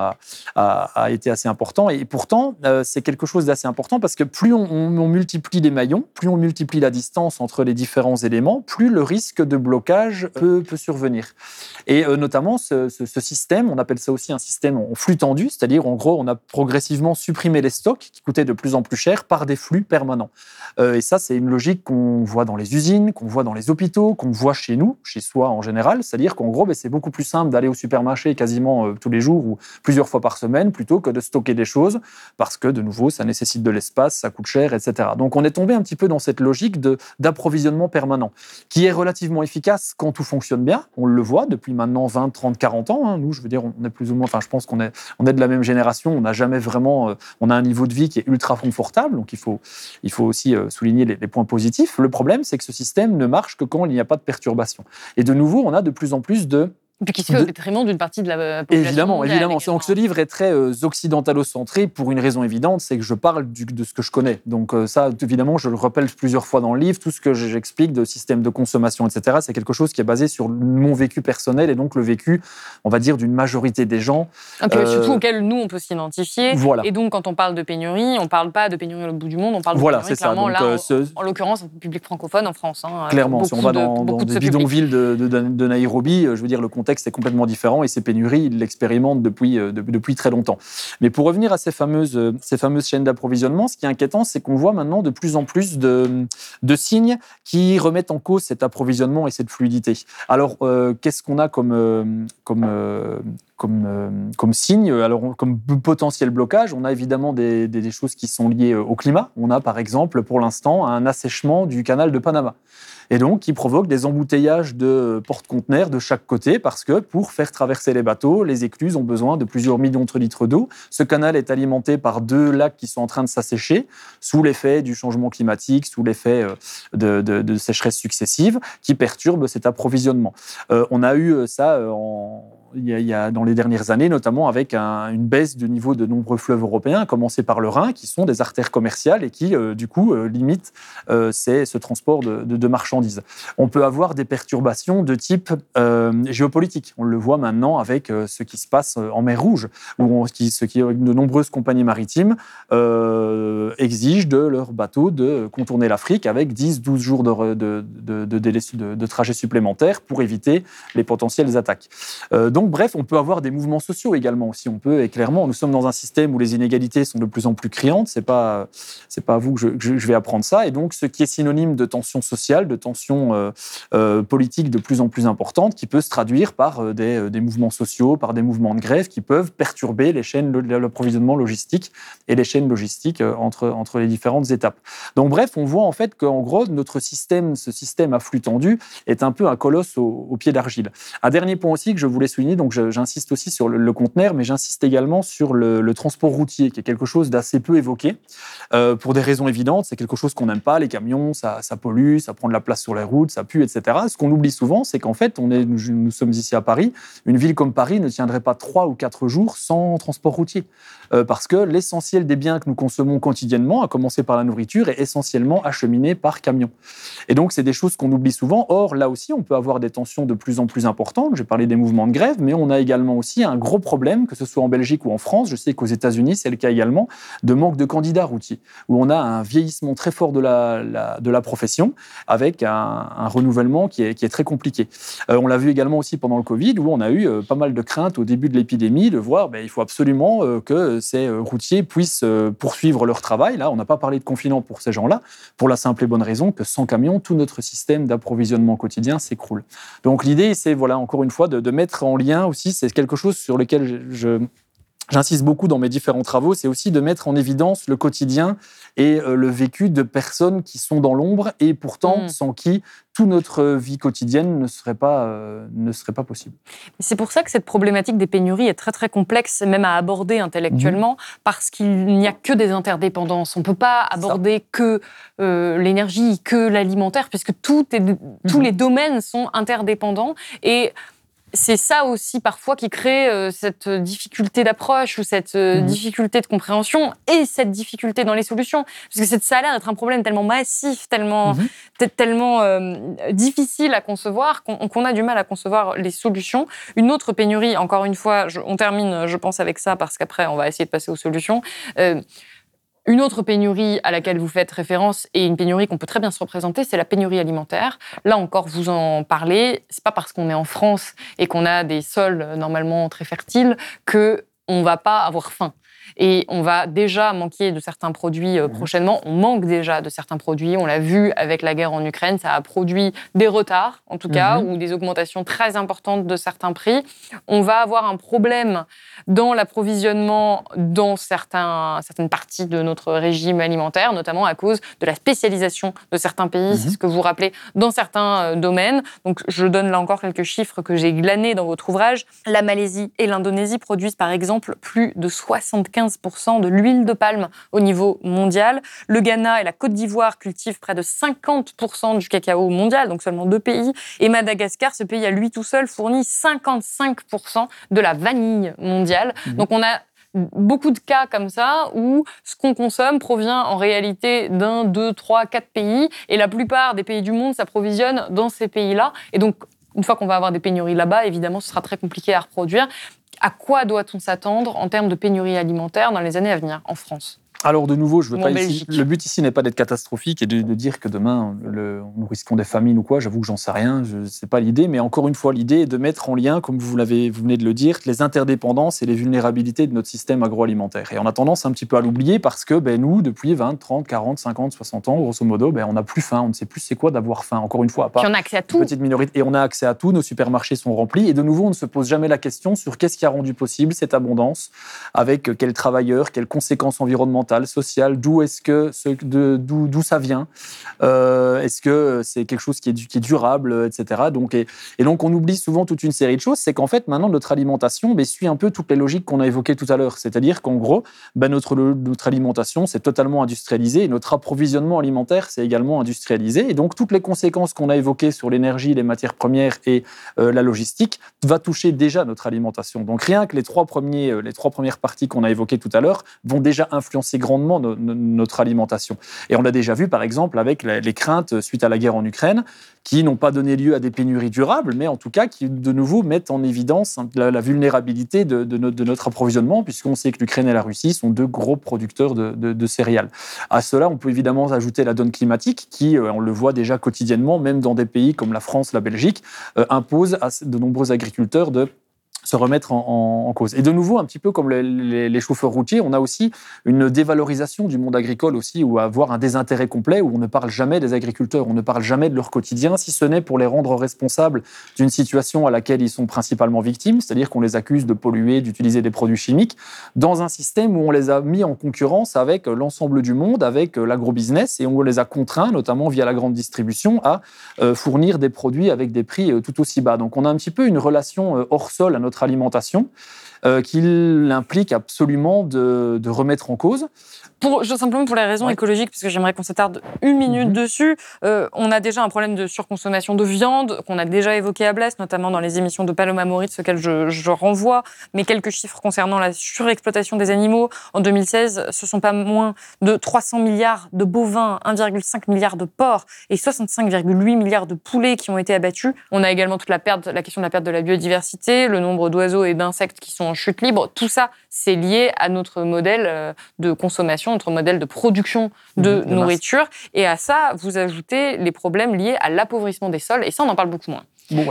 a, été assez important et pourtant euh, c'est quelque chose d'assez important parce que plus on, multiplie les maillons, plus on multiplie la distance entre les différents éléments, plus le risque de blocage peut, survenir. Et notamment ce, ce, système, on appelle ça aussi un système en flux tendu, c'est-à-dire en gros on a progressivement supprimé les stocks qui coûtaient de plus en plus cher par des flux permanents. et ça c'est une logique qu'on voit dans les usines, qu'on voit dans les hôpitaux, qu'on voit chez nous, chez soi en général. C'est-à-dire qu'en gros, ben, c'est beaucoup plus simple d'aller au supermarché quasiment euh, tous les jours ou plusieurs fois par semaine plutôt que de stocker des choses parce que, de nouveau, ça nécessite de l'espace, ça coûte cher, etc. Donc on est tombé un petit peu dans cette logique d'approvisionnement permanent qui est relativement efficace quand tout fonctionne bien. On le voit depuis maintenant 20, 30, 40 ans. Hein. Nous, je veux dire, on est plus ou moins, enfin, je pense qu'on est, de la même génération. On n'a jamais vraiment, euh, on a un niveau de vie qui est ultra confortable. Donc il faut, il faut aussi euh, souligner les, les points positifs. Le problème, c'est que ce système ne marche que quand il n'y a pas de perturbation. Et de nouveau, on a de plus en plus de puis qui se fait au détriment d'une partie de la population. Évidemment, évidemment. Donc ce livre est très euh, occidentalo-centré pour une raison évidente, c'est que je parle de ce que je connais. Donc euh, ça, évidemment, je le rappelle plusieurs fois dans le livre, tout ce que j'explique de système de consommation, etc., c'est quelque chose qui est basé sur mon vécu personnel et donc le vécu, on va dire, d'une majorité des gens. Et puis, surtout euh, auquel nous, on peut s'identifier. Voilà. Et donc, quand on parle de pénurie, on ne parle pas de pénurie au bout du monde, on parle de voilà, pénurie clairement ça. Donc, là, en, l'occurrence, en public francophone en France. Hein, clairement, si on va dans, des bidonvilles de, de, de, Nairobi, je veux dire, le contexte est complètement différent et ces pénuries, ils l'expérimentent depuis, euh, depuis très longtemps. Mais pour revenir à ces fameuses, euh, ces fameuses chaînes d'approvisionnement, ce qui est inquiétant, c'est qu'on voit maintenant de plus en plus de, de, signes qui remettent en cause cet approvisionnement et cette fluidité. Alors, euh, qu'est-ce qu'on a comme, comme, comme, comme signe Alors, comme potentiel blocage, on a évidemment des, des, choses qui sont liées au climat. On a par exemple, pour l'instant, un assèchement du canal de Panama et donc qui provoque des embouteillages de porte-conteneurs de chaque côté parce que pour faire traverser les bateaux, les écluses ont besoin de plusieurs millions de litres d'eau. Ce canal est alimenté par deux lacs qui sont en train de s'assécher sous l'effet du changement climatique, sous l'effet euh, de, de, sécheresse successive qui perturbent cet approvisionnement. Euh, on a eu euh, ça en il y, a, dans les dernières années, notamment avec une baisse du niveau de nombreux fleuves européens, à commencer par le Rhin, qui sont des artères commerciales et qui, euh, du coup, euh, limitent euh, ce transport de, marchandises. On peut avoir des perturbations de type géopolitique. On le voit maintenant avec ce qui se passe en mer Rouge, où ce qui, de nombreuses compagnies maritimes exigent de leurs bateaux de contourner l'Afrique avec 10-12 jours de, de, trajet supplémentaires pour éviter les potentielles attaques bref, on peut avoir des mouvements sociaux également aussi. On peut, et clairement, nous sommes dans un système où les inégalités sont de plus en plus criantes. C'est pas, c'est pas à vous que je, vais apprendre ça. Et donc, ce qui est synonyme de tension sociale, de tension euh, euh, politique de plus en plus importante, qui peut se traduire par euh, des, euh, des mouvements sociaux, par des mouvements de grève qui peuvent perturber les chaînes l'approvisionnement logistique et les chaînes logistiques entre, entre les différentes étapes. Donc, bref, on voit en fait qu'en gros, notre système, ce système à flux tendu, est un peu un colosse au pied d'argile. Un dernier point aussi que je voulais souligner, donc j'insiste aussi sur le, conteneur, mais j'insiste également sur le, transport routier, qui est quelque chose d'assez peu évoqué, euh, pour des raisons évidentes. C'est quelque chose qu'on n'aime pas, les camions, ça, pollue, ça prend de la place sur les routes, ça pue, etc. Ce qu'on oublie souvent, c'est qu'en fait, on est, nous, nous sommes ici à Paris, une ville comme Paris ne tiendrait pas trois ou quatre jours sans transport routier. Euh, parce que l'essentiel des biens que nous consommons quotidiennement, à commencer par la nourriture, est essentiellement acheminé par camion. Et donc, c'est des choses qu'on oublie souvent. Or, là aussi, on peut avoir des tensions de plus en plus importantes. J'ai parlé des mouvements de grève, mais on a également aussi un gros problème, que ce soit en Belgique ou en France. Je sais qu'aux États-Unis, c'est le cas également, de manque de candidats routiers, où on a un vieillissement très fort de la, de la profession, avec un, renouvellement qui est, qui est très compliqué. Euh, on l'a vu également aussi pendant le Covid, où on a eu euh, pas mal de craintes au début de l'épidémie de voir, ben, il faut absolument euh, que ces routiers puissent poursuivre leur travail. Là, on n'a pas parlé de confinement pour ces gens-là, pour la simple et bonne raison que sans camion, tout notre système d'approvisionnement quotidien s'écroule. Donc l'idée, c'est voilà encore une fois de, de mettre en lien aussi, c'est quelque chose sur lequel je, J'insiste beaucoup dans mes différents travaux, c'est aussi de mettre en évidence le quotidien et euh, le vécu de personnes qui sont dans l'ombre et pourtant Mm. sans qui toute notre vie quotidienne ne serait pas, euh, ne serait pas possible. C'est pour ça que cette problématique des pénuries est très très complexe, même à aborder intellectuellement, parce qu'il n'y a que des interdépendances. On ne peut pas aborder que euh, l'énergie, que l'alimentaire, puisque tout est, tous les domaines sont interdépendants. Et c'est ça aussi parfois qui crée euh, cette difficulté d'approche ou cette euh, Mhm. difficulté de compréhension et cette difficulté dans les solutions. Parce que c'est- ça a l'air d'être un problème tellement massif, tellement, peut-être tellement euh, difficile à concevoir qu'on qu'on a du mal à concevoir les solutions. Une autre pénurie, encore une fois, je- on termine, je pense, avec ça parce qu'après, on va essayer de passer aux solutions. Une autre pénurie à laquelle vous faites référence et une pénurie qu'on peut très bien se représenter, c'est la pénurie alimentaire. Là encore, vous en parlez. C'est pas parce qu'on est en France et qu'on a des sols euh, normalement très fertiles que on va pas avoir faim. Et on va déjà manquer de certains produits euh, prochainement. On manque déjà de certains produits. On l'a vu avec la guerre en Ukraine. Ça a produit des retards, en tout cas, ou des augmentations très importantes de certains prix. On va avoir un problème dans l'approvisionnement dans certains, certaines parties de notre régime alimentaire, notamment à cause de la spécialisation de certains pays, c'est ce que vous rappelez, dans certains euh, domaines. Donc, je donne là encore quelques chiffres que j'ai glanés dans votre ouvrage. La Malaisie et l'Indonésie produisent par exemple plus de 75% de l'huile de palme au niveau mondial. Le Ghana et la Côte d'Ivoire cultivent près de 50% du cacao mondial, donc seulement deux pays. Et Madagascar, ce pays à lui tout seul, fournit 55% de la vanille mondiale. Donc on a beaucoup de cas comme ça où ce qu'on consomme provient en réalité d'un, deux, trois, quatre pays et la plupart des pays du monde s'approvisionnent dans ces pays-là. Et donc, une fois qu'on va avoir des pénuries là-bas, évidemment, ce sera très compliqué à reproduire. À quoi doit-on s'attendre en termes de pénurie alimentaire dans les années à venir en France? Alors de nouveau, je veux pas ici- le but ici n'est pas d'être catastrophique et de, de dire que demain le- nous risquons des famines ou quoi. J'avoue que j'en sais rien, je sais pas l'idée, mais encore une fois, l'idée est de mettre en lien, comme vous l'avez, vous venez de le dire, les interdépendances et les vulnérabilités de notre système agroalimentaire. Et on a tendance un petit peu à l'oublier parce que ben, nous, depuis 20, 30, 40, 50, 60 ans, grosso modo, ben, on n'a plus faim, on ne sait plus c'est quoi d'avoir faim. Encore une fois, à part on a accès à une petite minorité. Et on a accès à tout, nos supermarchés sont remplis. Et de nouveau, on ne se pose jamais la question sur qu'est-ce qui a rendu possible cette abondance, avec quels travailleurs, quelles conséquences environnementales, sociales, d'où est-ce que ce- d'où ça vient, Euh, est-ce que c'est quelque chose qui est, durable, etc. Donc, et, donc, on oublie souvent toute une série de choses. C'est qu'en fait, maintenant, notre alimentation ben, suit un peu toutes les logiques qu'on a évoquées tout à l'heure. C'est-à-dire qu'en gros, ben, notre, notre alimentation, c'est totalement industrialisé notre approvisionnement alimentaire, c'est également industrialisé. Et donc, toutes les conséquences qu'on a évoquées sur l'énergie, les matières premières et euh, la logistique va toucher déjà notre alimentation. Donc, rien que les trois, premiers, euh, les trois premières parties qu'on a évoquées tout à l'heure vont déjà influencer grandement no- no- notre alimentation. Et on l'a déjà vu, par exemple, avec les, craintes suite à la guerre en Ukraine, qui n'ont pas donné lieu à des pénuries durables, mais en tout cas qui, de nouveau, mettent en évidence la, vulnérabilité de, notre, approvisionnement, puisqu'on sait que l'Ukraine et la Russie sont deux gros producteurs de, de- de céréales. À cela, on peut évidemment ajouter la donne climatique, qui, euh, on le voit déjà quotidiennement, même dans des pays comme la France, la Belgique, euh, impose à de nombreux agriculteurs de se remettre en, cause. Et de nouveau, un petit peu comme les, chauffeurs routiers, on a aussi une dévalorisation du monde agricole aussi, ou avoir un désintérêt complet, où on ne parle jamais des agriculteurs, on ne parle jamais de leur quotidien, si ce n'est pour les rendre responsables d'une situation à laquelle ils sont principalement victimes, c'est-à-dire qu'on les accuse de polluer, d'utiliser des produits chimiques, dans un système où on les a mis en concurrence avec l'ensemble du monde, avec l'agrobusiness, et on les a contraints, notamment via la grande distribution, à euh, fournir des produits avec des prix euh, tout aussi bas. Donc on a un petit peu une relation euh, hors sol à notre alimentation euh, qu'il implique absolument de, remettre en cause. Pour, simplement pour les raisons écologiques, parce que j'aimerais qu'on s'attarde une minute mhm. dessus. Euh, on a déjà un problème de surconsommation de viande qu'on a déjà évoqué à Blesse, notamment dans les émissions de Paloma Moritz, auxquelles je, je renvoie. Mais quelques chiffres concernant la surexploitation des animaux. En 2016, ce sont pas moins de 300 milliards de bovins, 1,5 milliard de porcs et 65,8 milliards de poulets qui ont été abattus. On a également toute la, perte, la question de la perte de la biodiversité, le nombre d'oiseaux et d'insectes qui sont en chute libre. Tout ça, c'est lié à notre modèle euh, de consommation, notre modèle de production de nourriture. Et à ça, vous ajoutez les problèmes liés à l'appauvrissement des sols. Et ça, on en parle beaucoup moins.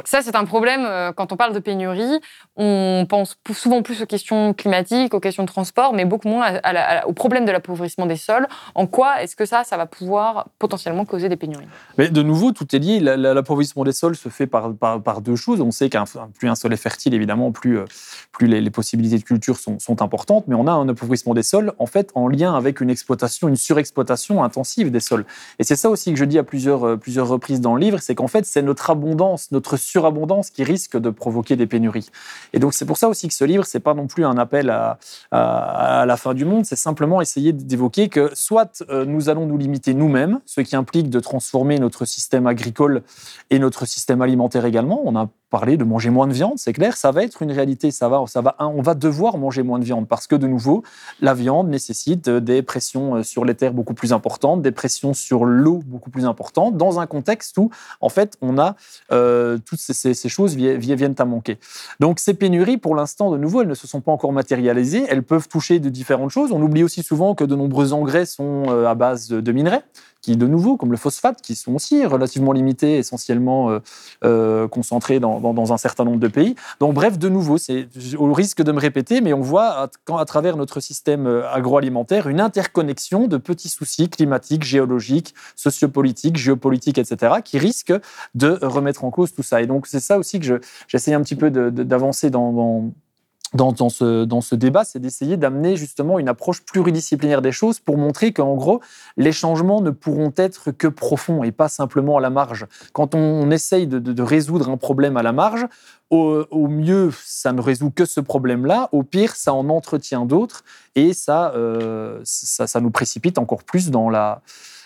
Ça, c'est un problème. Euh, quand on parle de pénurie, on pense souvent plus aux questions climatiques, aux questions de transport, mais beaucoup moins au problème de l'appauvrissement des sols. En quoi est-ce que ça, ça va pouvoir potentiellement causer des pénuries? Mais de nouveau, tout est lié. L'appauvrissement des sols se fait par, par, deux choses. On sait qu'un plus un sol est fertile, évidemment, plus, euh, plus les, possibilités de culture sont, sont, importantes. Mais on a un appauvrissement des sols, en fait, en lien avec une exploitation, une surexploitation intensive des sols. Et c'est ça aussi que je dis à plusieurs, euh, plusieurs reprises dans le livre, c'est qu'en fait, c'est notre abondance, notre surabondance qui risque de provoquer des pénuries. Et donc c'est pour ça aussi que ce livre, c'est pas non plus un appel à, la fin du monde, c'est simplement essayer d'évoquer que soit euh, nous allons nous limiter nous-mêmes, ce qui implique de transformer notre système agricole et notre système alimentaire également. On a parler de manger moins de viande, c'est clair, ça va être une réalité, ça va, ça va, on va devoir manger moins de viande parce que de nouveau, la viande nécessite des pressions euh, sur les terres beaucoup plus importantes, des pressions sur l'eau beaucoup plus importantes, dans un contexte où en fait on a euh, toutes ces, choses viennent à manquer. Donc ces pénuries, pour l'instant, de nouveau, elles ne se sont pas encore matérialisées, elles peuvent toucher de différentes choses. On oublie aussi souvent que de nombreux engrais sont euh, à base de minerais de nouveau, comme le phosphate, qui sont aussi relativement limités, essentiellement euh, euh, concentrés dans, dans, un certain nombre de pays. Donc, bref, de nouveau, c'est au risque de me répéter, mais on voit à, à travers notre système euh, agroalimentaire une interconnexion de petits soucis climatiques, géologiques, sociopolitiques, géopolitiques, etc., qui risquent de remettre en cause tout ça. Et donc, c'est ça aussi que j'essaie un petit peu d'avancer dans, dans dans, ce, débat, c'est d'essayer d'amener justement une approche pluridisciplinaire des choses pour montrer qu'en gros, les changements ne pourront être que profonds et pas simplement à la marge. Quand on, essaye de, résoudre un problème à la marge, au, mieux, ça ne résout que ce problème-là, au pire, ça en entretient d'autres et ça, euh, nous précipite encore plus dans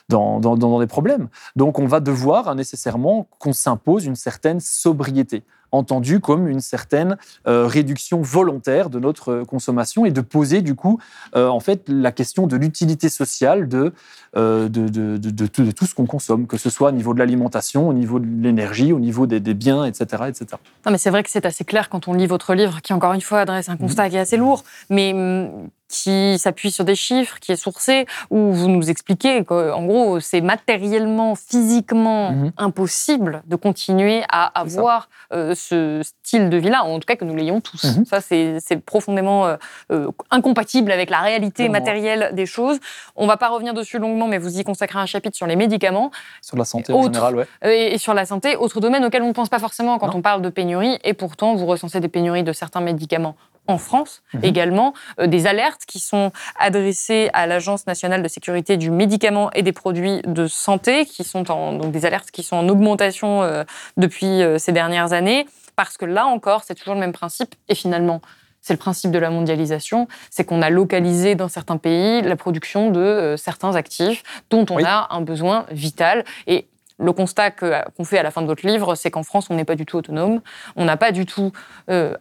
des problèmes. Donc on va devoir nécessairement qu'on s'impose une certaine sobriété entendu comme une certaine euh, réduction volontaire de notre consommation et de poser du coup euh, en fait la question de l'utilité sociale de, euh, de, de, de, tout, ce qu'on consomme, que ce soit au niveau de l'alimentation, au niveau de l'énergie, au niveau des, biens, etc. etc. Non, mais c'est vrai que c'est assez clair quand on lit votre livre qui encore une fois adresse un constat qui est assez lourd, mais hum, qui s'appuie sur des chiffres, qui est sourcé, où vous nous expliquez qu'en gros, c'est matériellement, physiquement mhm. impossible de continuer à avoir euh, ce style de vie-là, en tout cas que nous l'ayons tous. Mhm. Ça, c'est profondément euh, euh, incompatible avec la réalité matérielle des choses. On ne va pas revenir dessus longuement, mais vous y consacrez un chapitre sur les médicaments. Sur la santé en général, ouais. Et, sur la santé, autre domaine auquel on ne pense pas forcément quand on parle de pénurie, et pourtant vous recensez des pénuries de certains médicaments en France mhm. également, euh, des alertes qui sont adressées à l'Agence nationale de sécurité du médicament et des produits de santé, qui sont en, donc des alertes qui sont en augmentation euh, depuis euh, ces dernières années, parce que là encore, c'est toujours le même principe, et finalement, c'est le principe de la mondialisation, c'est qu'on a localisé dans certains pays la production de certains actifs dont on a un besoin vital. Et le constat qu'on fait à la fin de votre livre, c'est qu'en France, on n'est pas du tout autonome, on n'a pas du tout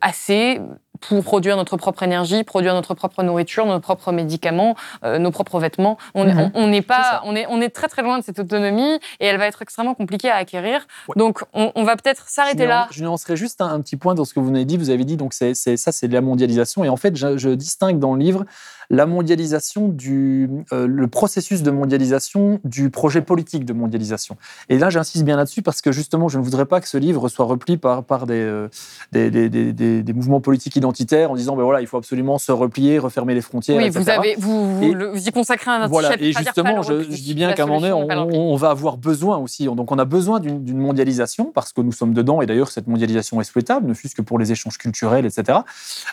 assez pour produire notre propre énergie, produire notre propre nourriture, nos propres médicaments, euh, nos propres vêtements. On Mhm. n'est pas, ça. on est, on est très très loin de cette autonomie et elle va être extrêmement compliquée à acquérir. Donc on, on va peut-être s'arrêter là. Je nuancerai juste un, un petit point dans ce que vous avez dit. Vous avez dit donc c'est c'est- ça, c'est de la mondialisation. Et en fait, je, je distingue dans le livre la mondialisation du euh, le processus de mondialisation du projet politique de mondialisation. Et là, j'insiste bien là-dessus parce que justement, je ne voudrais pas que ce livre soit repli par par des euh, des, des, des- des- mouvements politiques identitaires en disant ben voilà, il faut absolument se replier, refermer les frontières. Oui, etc. vous, avez, vous, vous, Et- le- vous y consacrez un Voilà, chapitre et justement, je, dis bien qu'à un moment donné, on, va avoir besoin aussi. Donc, on a besoin d'une d'une mondialisation parce que nous sommes dedans, et d'ailleurs, cette mondialisation est souhaitable, ne fût-ce que pour les échanges culturels, etc.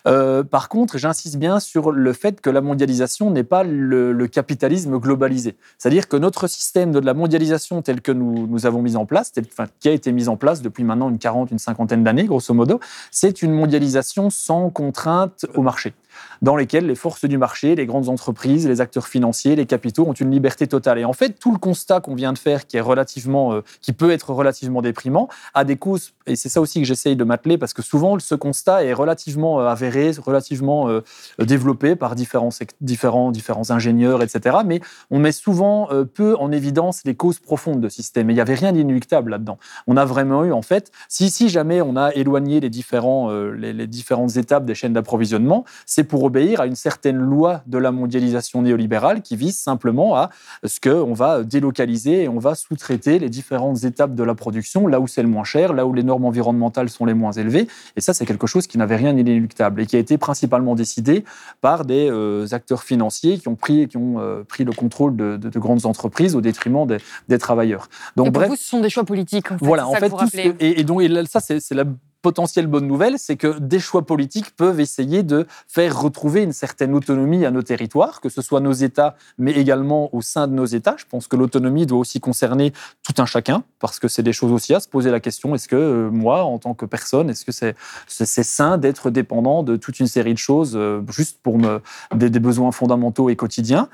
Euh, par contre, j'insiste bien sur le fait que la mondialisation n'est pas le, capitalisme globalisé. C'est-à-dire que notre système de la mondialisation tel que nous, nous avons mis en place, enfin, qui a été mis en place depuis maintenant une quarante, une cinquantaine d'années, grosso modo, c'est une mondialisation sans contrainte au marché dans lesquelles les forces du marché, les grandes entreprises, les acteurs financiers, les capitaux ont une liberté totale. Et en fait, tout le constat qu'on vient de faire, qui est relativement, euh, qui peut être relativement déprimant, a des causes. Et c'est ça aussi que j'essaye de m'atteler parce que souvent ce constat est relativement euh, avéré, relativement euh, développé par différents, différents, différents ingénieurs, etc. Mais on met souvent peu en évidence les causes profondes de ce système. Et il n'y avait rien d'inéluctable là-dedans. On a vraiment eu, en fait, si, jamais on a éloigné les, différents, les différentes étapes des chaînes d'approvisionnement, c'est pour obéir à une certaine loi de la mondialisation néolibérale qui vise simplement à ce qu'on va délocaliser et on va sous-traiter les différentes étapes de la production là où c'est le moins cher, là où les normes environnementales sont les moins élevées. Et ça, c'est quelque chose qui n'avait rien d'inéluctable et qui a été principalement décidé par des euh, acteurs financiers qui ont pris, qui ont, euh, pris le contrôle de, de- de grandes entreprises au détriment des, des travailleurs. Donc, Et pour bref, vous, ce sont des choix politiques. En fait, voilà, en fait, tout ce rappelez. que- et, et donc et là, ça, c'est la potentielle bonne nouvelle, c'est que des choix politiques peuvent essayer de faire retrouver une certaine autonomie à nos territoires, que ce soit nos États, mais également au sein de nos États. Je pense que l'autonomie doit aussi concerner tout un chacun, parce que c'est des choses aussi à se poser la question est-ce que euh, moi, en tant que personne, est-ce que c'est sain d'être dépendant de toute une série de choses euh, juste pour me, des, besoins fondamentaux et quotidiens?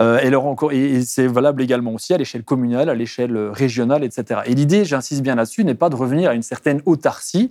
Euh, et, encore, c'est valable également aussi à l'échelle communale, à l'échelle régionale, etc. Et l'idée, j'insiste bien là-dessus, n'est pas de revenir à une certaine autarcie.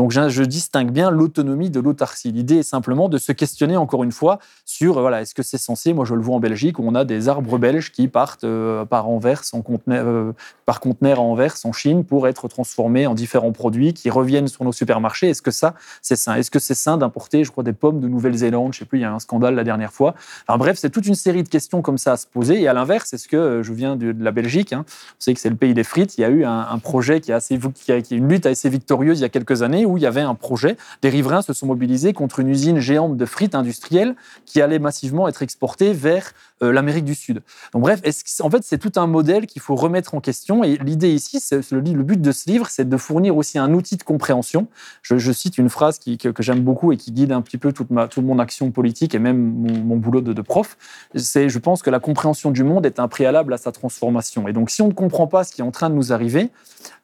Donc je, distingue bien l'autonomie de l'autarcie. L'idée est simplement de se questionner encore une fois sur euh, voilà, est-ce que c'est censé, moi je le vois en Belgique, où on a des arbres belges qui partent euh, par Anvers, euh, par conteneur à Anvers, en Chine, pour être transformés en différents produits qui reviennent sur nos supermarchés. Est-ce que ça, c'est sain? Est-ce que c'est sain d'importer, je crois, des pommes de Nouvelle-Zélande? Je sais plus, il y a un scandale la dernière fois. Enfin bref, c'est toute une série de questions comme ça à se poser. Et à l'inverse, est-ce que je viens de, la Belgique hein, On sait que c'est le pays des frites. Il y a eu un, projet qui a, qui a une lutte assez victorieuse il y a quelques années où il y avait un projet. Des riverains se sont mobilisés contre une usine géante de frites industrielles qui allait massivement être exportée vers l'Amérique du Sud. Donc bref, en fait, c'est tout un modèle qu'il faut remettre en question. Et l'idée ici, le, but de ce livre, c'est de fournir aussi un outil de compréhension. Je, cite une phrase que, j'aime beaucoup et qui guide un petit peu toute, ma, toute mon action politique et même mon, boulot de, prof. C'est, je pense que la compréhension du monde est un préalable à sa transformation. Et donc, si on ne comprend pas ce qui est en train de nous arriver,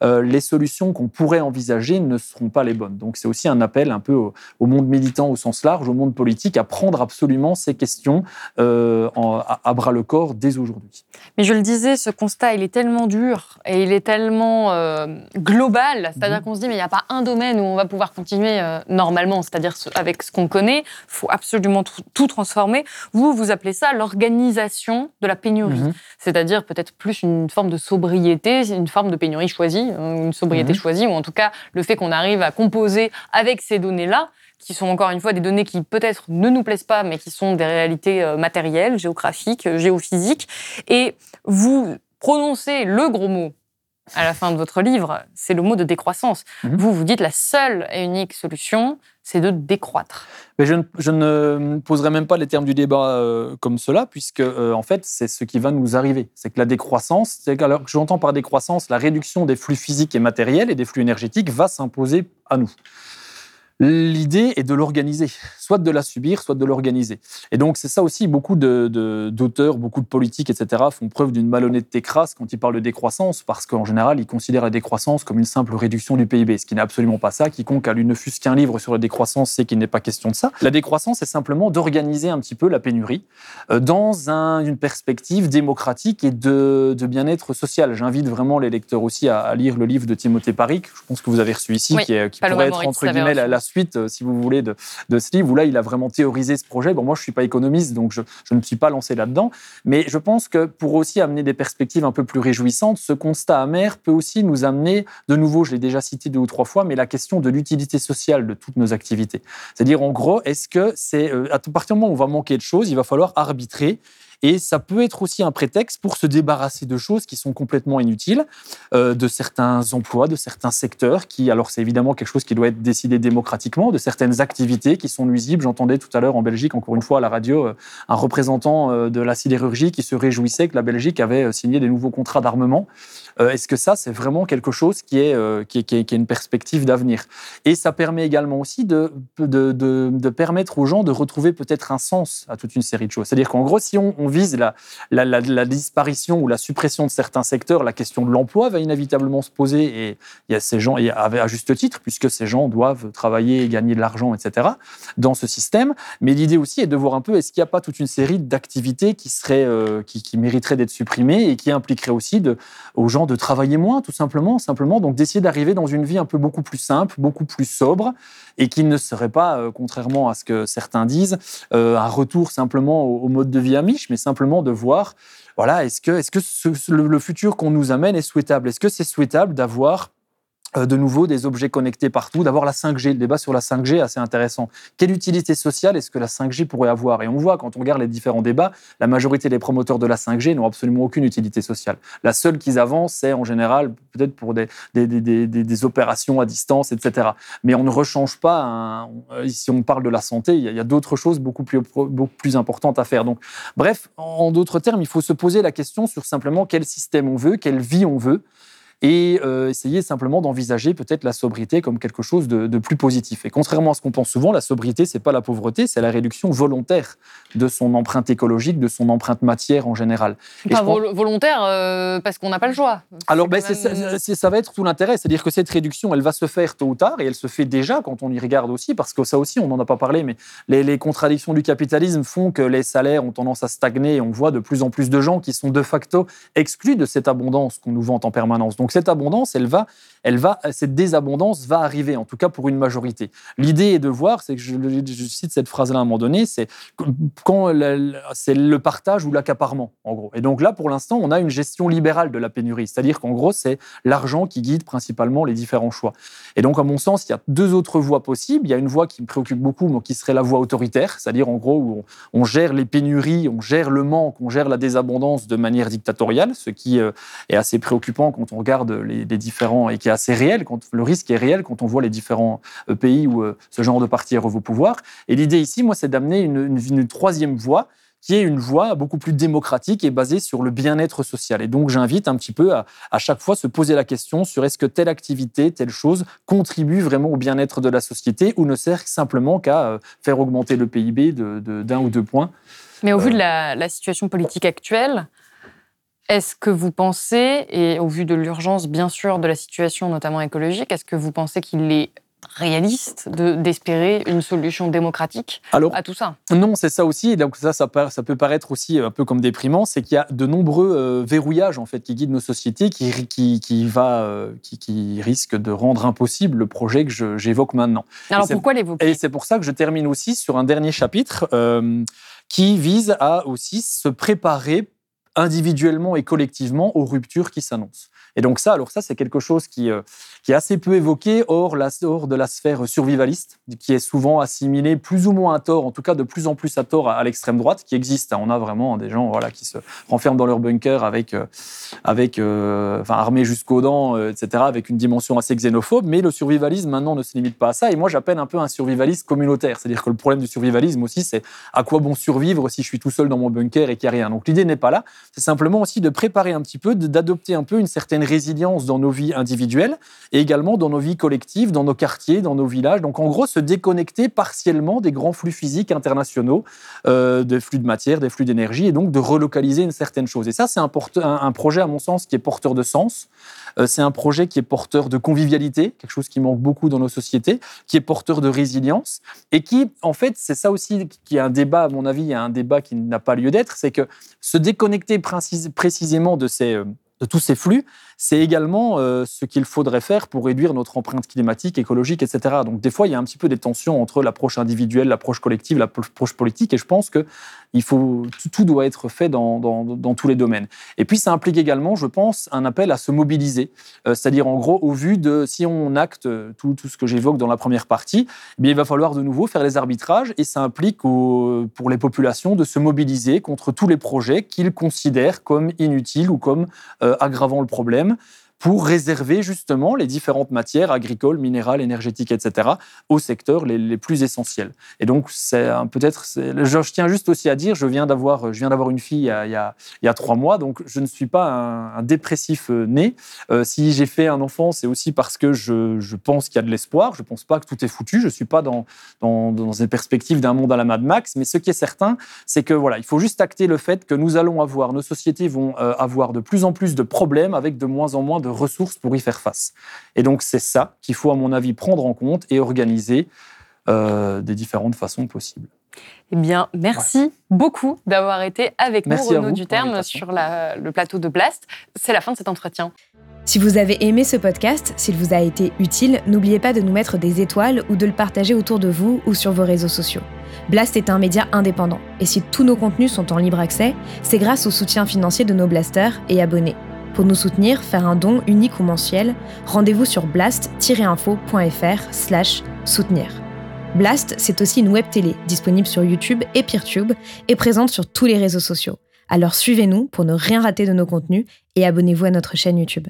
euh, les solutions qu'on pourrait envisager ne seront pas les bonnes. Donc, c'est aussi un appel un peu au, au monde militant au sens large, au monde politique, à prendre absolument ces questions euh, en- à, à bras le corps dès aujourd'hui. Mais je le disais, ce constat, il est tellement dur et il est tellement euh, global. C'est-à-dire Mhm. qu'on se dit, mais il n'y a pas un domaine où on va pouvoir continuer euh, normalement, c'est-à-dire ce- avec ce qu'on connaît. Il faut absolument tout, tout transformer. Vous, vous appelez ça l'organisation de la pénurie. Mhm. C'est-à-dire peut-être plus une forme de sobriété, une forme de pénurie choisie, euh, une sobriété Mhm. choisie, ou en tout cas le fait qu'on arrive à composer avec ces données-là qui sont encore une fois des données qui peut-être ne nous plaisent pas, mais qui sont des réalités euh, matérielles, géographiques, euh, géophysiques. Et vous prononcez le gros mot à la fin de votre livre, c'est le mot de décroissance. Mhm. Vous vous dites la seule et unique solution, c'est de décroître. Mais je ne, je ne poserai même pas les termes du débat euh, comme cela, puisque euh, en fait, c'est ce qui va nous arriver. C'est que la décroissance, c'est alors que j'entends par décroissance la réduction des flux physiques et matériels et des flux énergétiques va s'imposer à nous. L'idée est de l'organiser, soit de la subir, soit de l'organiser. Et donc, c'est ça aussi, beaucoup de- de- d'auteurs, beaucoup de politiques, etc., font preuve d'une malhonnêteté crasse quand ils parlent de décroissance, parce qu'en général, ils considèrent la décroissance comme une simple réduction du PIB, ce qui n'est absolument pas ça. Quiconque a lu ne fût-ce qu'un livre sur la décroissance sait qu'il n'est pas question de ça. La décroissance, c'est simplement d'organiser un petit peu la pénurie euh, dans un- une perspective démocratique et de, de bien-être social. J'invite vraiment les lecteurs aussi à, à lire le livre de Timothée Paris, que je pense que vous avez reçu ici, Oui, qui, est- qui Paloma pourrait être, entre guillemets, la, la suite, euh, si vous voulez, de, de ce livre, où là, il a vraiment théorisé ce projet. Bon, moi, je ne suis pas économiste, donc je, je ne me suis pas lancé là-dedans. Mais je pense que pour aussi amener des perspectives un peu plus réjouissantes, ce constat amer peut aussi nous amener, de nouveau, je l'ai déjà cité deux ou trois fois, mais la question de l'utilité sociale de toutes nos activités. C'est-à-dire, en gros, est-ce que c'est, euh, à partir du moment où on va manquer de choses, il va falloir arbitrer et ça peut être aussi un prétexte pour se débarrasser de choses qui sont complètement inutiles, euh, de certains emplois, de certains secteurs, qui, alors c'est évidemment quelque chose qui doit être décidé démocratiquement, de certaines activités qui sont nuisibles. J'entendais tout à l'heure en Belgique, encore une fois à la radio, euh, un représentant euh, de la sidérurgie qui se réjouissait que la Belgique avait signé des nouveaux contrats d'armement. Est-ce que ça, c'est vraiment quelque chose qui est, qui est, qui est- une perspective d'avenir? Et ça permet également aussi de, de, de, permettre aux gens de retrouver peut-être un sens à toute une série de choses. C'est-à-dire qu'en gros, si on la, disparition ou la suppression de certains secteurs, la question de l'emploi va inévitablement se poser. Et il y a ces gens, et à juste titre, puisque ces gens doivent travailler et gagner de l'argent, etc., dans ce système. Mais l'idée aussi est de voir un peu, est-ce qu'il n'y a pas toute une série d'activités qui, euh, qui, qui mériteraient d'être supprimées et qui impliqueraient aussi aux gens de travailler moins, tout simplement, simplement. Donc d'essayer d'arriver dans une vie un peu beaucoup plus simple, beaucoup plus sobre, et qui ne serait pas, euh, contrairement à ce que certains disent, euh, un retour simplement au, mode de vie amiche, mais simplement de voir, voilà, est-ce que, que ce- ce- le, futur qu'on nous amène est souhaitable? Est-ce que c'est souhaitable d'avoir de nouveau des objets connectés partout, d'avoir la 5G. Le débat sur la 5G est assez intéressant. Quelle utilité sociale est-ce que la 5G pourrait avoir? Et on voit, quand on regarde les différents débats, la majorité des promoteurs de la 5G n'ont absolument aucune utilité sociale. La seule qu'ils avancent, c'est en général peut-être pour des, opérations à distance, etc. Mais on ne rechange pas, euh, si on parle de la santé, il y a, il y a d'autres choses beaucoup plus, beaucoup plus importantes à faire. Donc, bref, en d'autres termes, il faut se poser la question sur simplement quel système on veut, quelle vie on veut et euh, essayer simplement d'envisager peut-être la sobriété comme quelque chose de, de plus positif. Et contrairement à ce qu'on pense souvent, la sobriété, c'est pas la pauvreté, c'est la réduction volontaire de son empreinte écologique, de son empreinte matière en général. Et Pas je pense- vol- volontaire, euh, parce qu'on n'a pas le choix. alors, ben, même- c'est- ça va être tout l'intérêt. C'est-à-dire que cette réduction, elle va se faire tôt ou tard, et elle se fait déjà quand on y regarde aussi, parce que ça aussi, on n'en a pas parlé, mais les, les contradictions du capitalisme font que les salaires ont tendance à stagner, et on voit de plus en plus de gens qui sont de facto exclus de cette abondance qu'on nous vante en permanence. Donc, cette abondance, elle va, elle va, cette désabondance va arriver, en tout cas pour une majorité. L'idée est de voir, c'est que je, je cite cette phrase-là à un moment donné, c'est quand c'est le partage ou l'accaparement, en gros. Et donc là, pour l'instant, on a une gestion libérale de la pénurie, c'est-à-dire qu'en gros, c'est l'argent qui guide principalement les différents choix. Et donc, à mon sens, il y a deux autres voies possibles. Il y a une voie qui me préoccupe beaucoup, moi, qui serait la voie autoritaire, c'est-à-dire en gros où on, on gère les pénuries, on gère le manque, on gère la désabondance de manière dictatoriale, ce qui euh, est assez préoccupant quand on regarde les, les différents et qui est assez réel, quand le risque est réel quand on voit les différents euh, pays où euh, ce genre de parti arrive au pouvoir. Et l'idée ici, moi, c'est d'amener une, une- une troisième voie qui est une voie beaucoup plus démocratique et basée sur le bien-être social. Et donc, j'invite un petit peu à, à chaque fois se poser la question sur est-ce que telle activité, telle chose contribue vraiment au bien-être de la société ou ne sert simplement qu'à euh, faire augmenter le PIB de- de- d'un ou deux points. Mais au vu de la, la situation politique actuelle, est-ce que vous pensez, et au vu de l'urgence bien sûr de la situation notamment écologique, est-ce que vous pensez qu'il est réaliste de- d'espérer une solution démocratique Alors, à tout ça? Non, c'est ça aussi. Et donc ça, ça, ça peut paraître aussi un peu comme déprimant, c'est qu'il y a de nombreux euh, verrouillages en fait qui guident nos sociétés, qui, qui, qui va, euh, qui, qui risquent de rendre impossible le projet que j'évoque maintenant. Alors pourquoi l'évoquer? Et c'est pour ça que je termine aussi sur un dernier chapitre euh, qui vise à aussi se préparer individuellement et collectivement aux ruptures qui s'annoncent. Et donc ça, alors ça, c'est quelque chose qui, euh, qui est assez peu évoqué hors, de la sphère survivaliste, qui est souvent assimilée plus ou moins à tort, en tout cas de plus en plus à tort à, l'extrême droite, qui existe. On a vraiment des gens voilà, qui se renferment dans leur bunker avec, euh, avec euh, enfin, armés jusqu'aux dents, euh, etc., avec une dimension assez xénophobe. Mais le survivalisme, maintenant, ne se limite pas à ça. Et moi, j'appelle un peu un survivaliste communautaire. C'est-à-dire que le problème du survivalisme aussi, c'est à quoi bon survivre si je suis tout seul dans mon bunker et qu'il n'y a rien. Donc l'idée n'est pas là. C'est simplement aussi de préparer un petit peu, d'adopter un peu une certaine résilience dans nos vies individuelles également dans nos vies collectives, dans nos quartiers, dans nos villages. Donc en gros, se déconnecter partiellement des grands flux physiques internationaux, euh, des flux de matière, des flux d'énergie, et donc de relocaliser une certaine chose. Et ça, c'est un, projet, à mon sens, qui est porteur de sens. Euh, c'est un projet qui est porteur de convivialité, quelque chose qui manque beaucoup dans nos sociétés, qui est porteur de résilience, et qui, en fait, c'est ça aussi qui est un débat, à mon avis, il y a un débat qui n'a pas lieu d'être, c'est que se déconnecter précis- précisément de ces... euh, de tous ces flux, c'est également euh, ce qu'il faudrait faire pour réduire notre empreinte climatique, écologique, etc. Donc des fois, il y a un petit peu des tensions entre l'approche individuelle, l'approche collective, l'approche politique, et je pense que tout doit être fait dans, tous les domaines. Et puis, ça implique également, je pense, un appel à se mobiliser. Euh, c'est-à-dire, en gros, au vu de si on acte tout, tout ce que j'évoque dans la première partie, eh bien, il va falloir de nouveau faire les arbitrages et ça implique pour les populations de se mobiliser contre tous les projets qu'ils considèrent comme inutiles ou comme euh, aggravant le problème problème pour réserver justement les différentes matières agricoles, minérales, énergétiques, etc., aux secteurs les, plus essentiels. Et donc, c'est peut-être, je, tiens juste aussi à dire, je viens d'avoir, je une fille il y, a, il, y a, trois mois, donc je ne suis pas un, dépressif euh, né. Euh, si j'ai fait un enfant, c'est aussi parce que je, je pense qu'il y a de l'espoir. Je ne pense pas que tout est foutu. Je ne suis pas dans, dans, des perspectives d'un monde à la Mad Max. Mais ce qui est certain, c'est que voilà, il faut juste acter le fait que nous allons avoir, nos sociétés vont euh, avoir de plus en plus de problèmes avec de moins en moins de ressources pour y faire face. Et donc c'est ça qu'il faut, à mon avis, prendre en compte et organiser euh, des différentes façons possibles. Eh bien, merci beaucoup d'avoir été avec nous, Renaud Duterme, sur le plateau de Blast. C'est la fin de cet entretien. Si vous avez aimé ce podcast, s'il vous a été utile, n'oubliez pas de nous mettre des étoiles ou de le partager autour de vous ou sur vos réseaux sociaux. Blast est un média indépendant, et si tous nos contenus sont en libre accès, c'est grâce au soutien financier de nos blasters et abonnés. Pour nous soutenir, faire un don unique ou mensuel, rendez-vous sur blast-info.fr slash soutenir. Blast, c'est aussi une web télé disponible sur YouTube et Peertube et présente sur tous les réseaux sociaux. Alors suivez-nous pour ne rien rater de nos contenus et abonnez-vous à notre chaîne YouTube.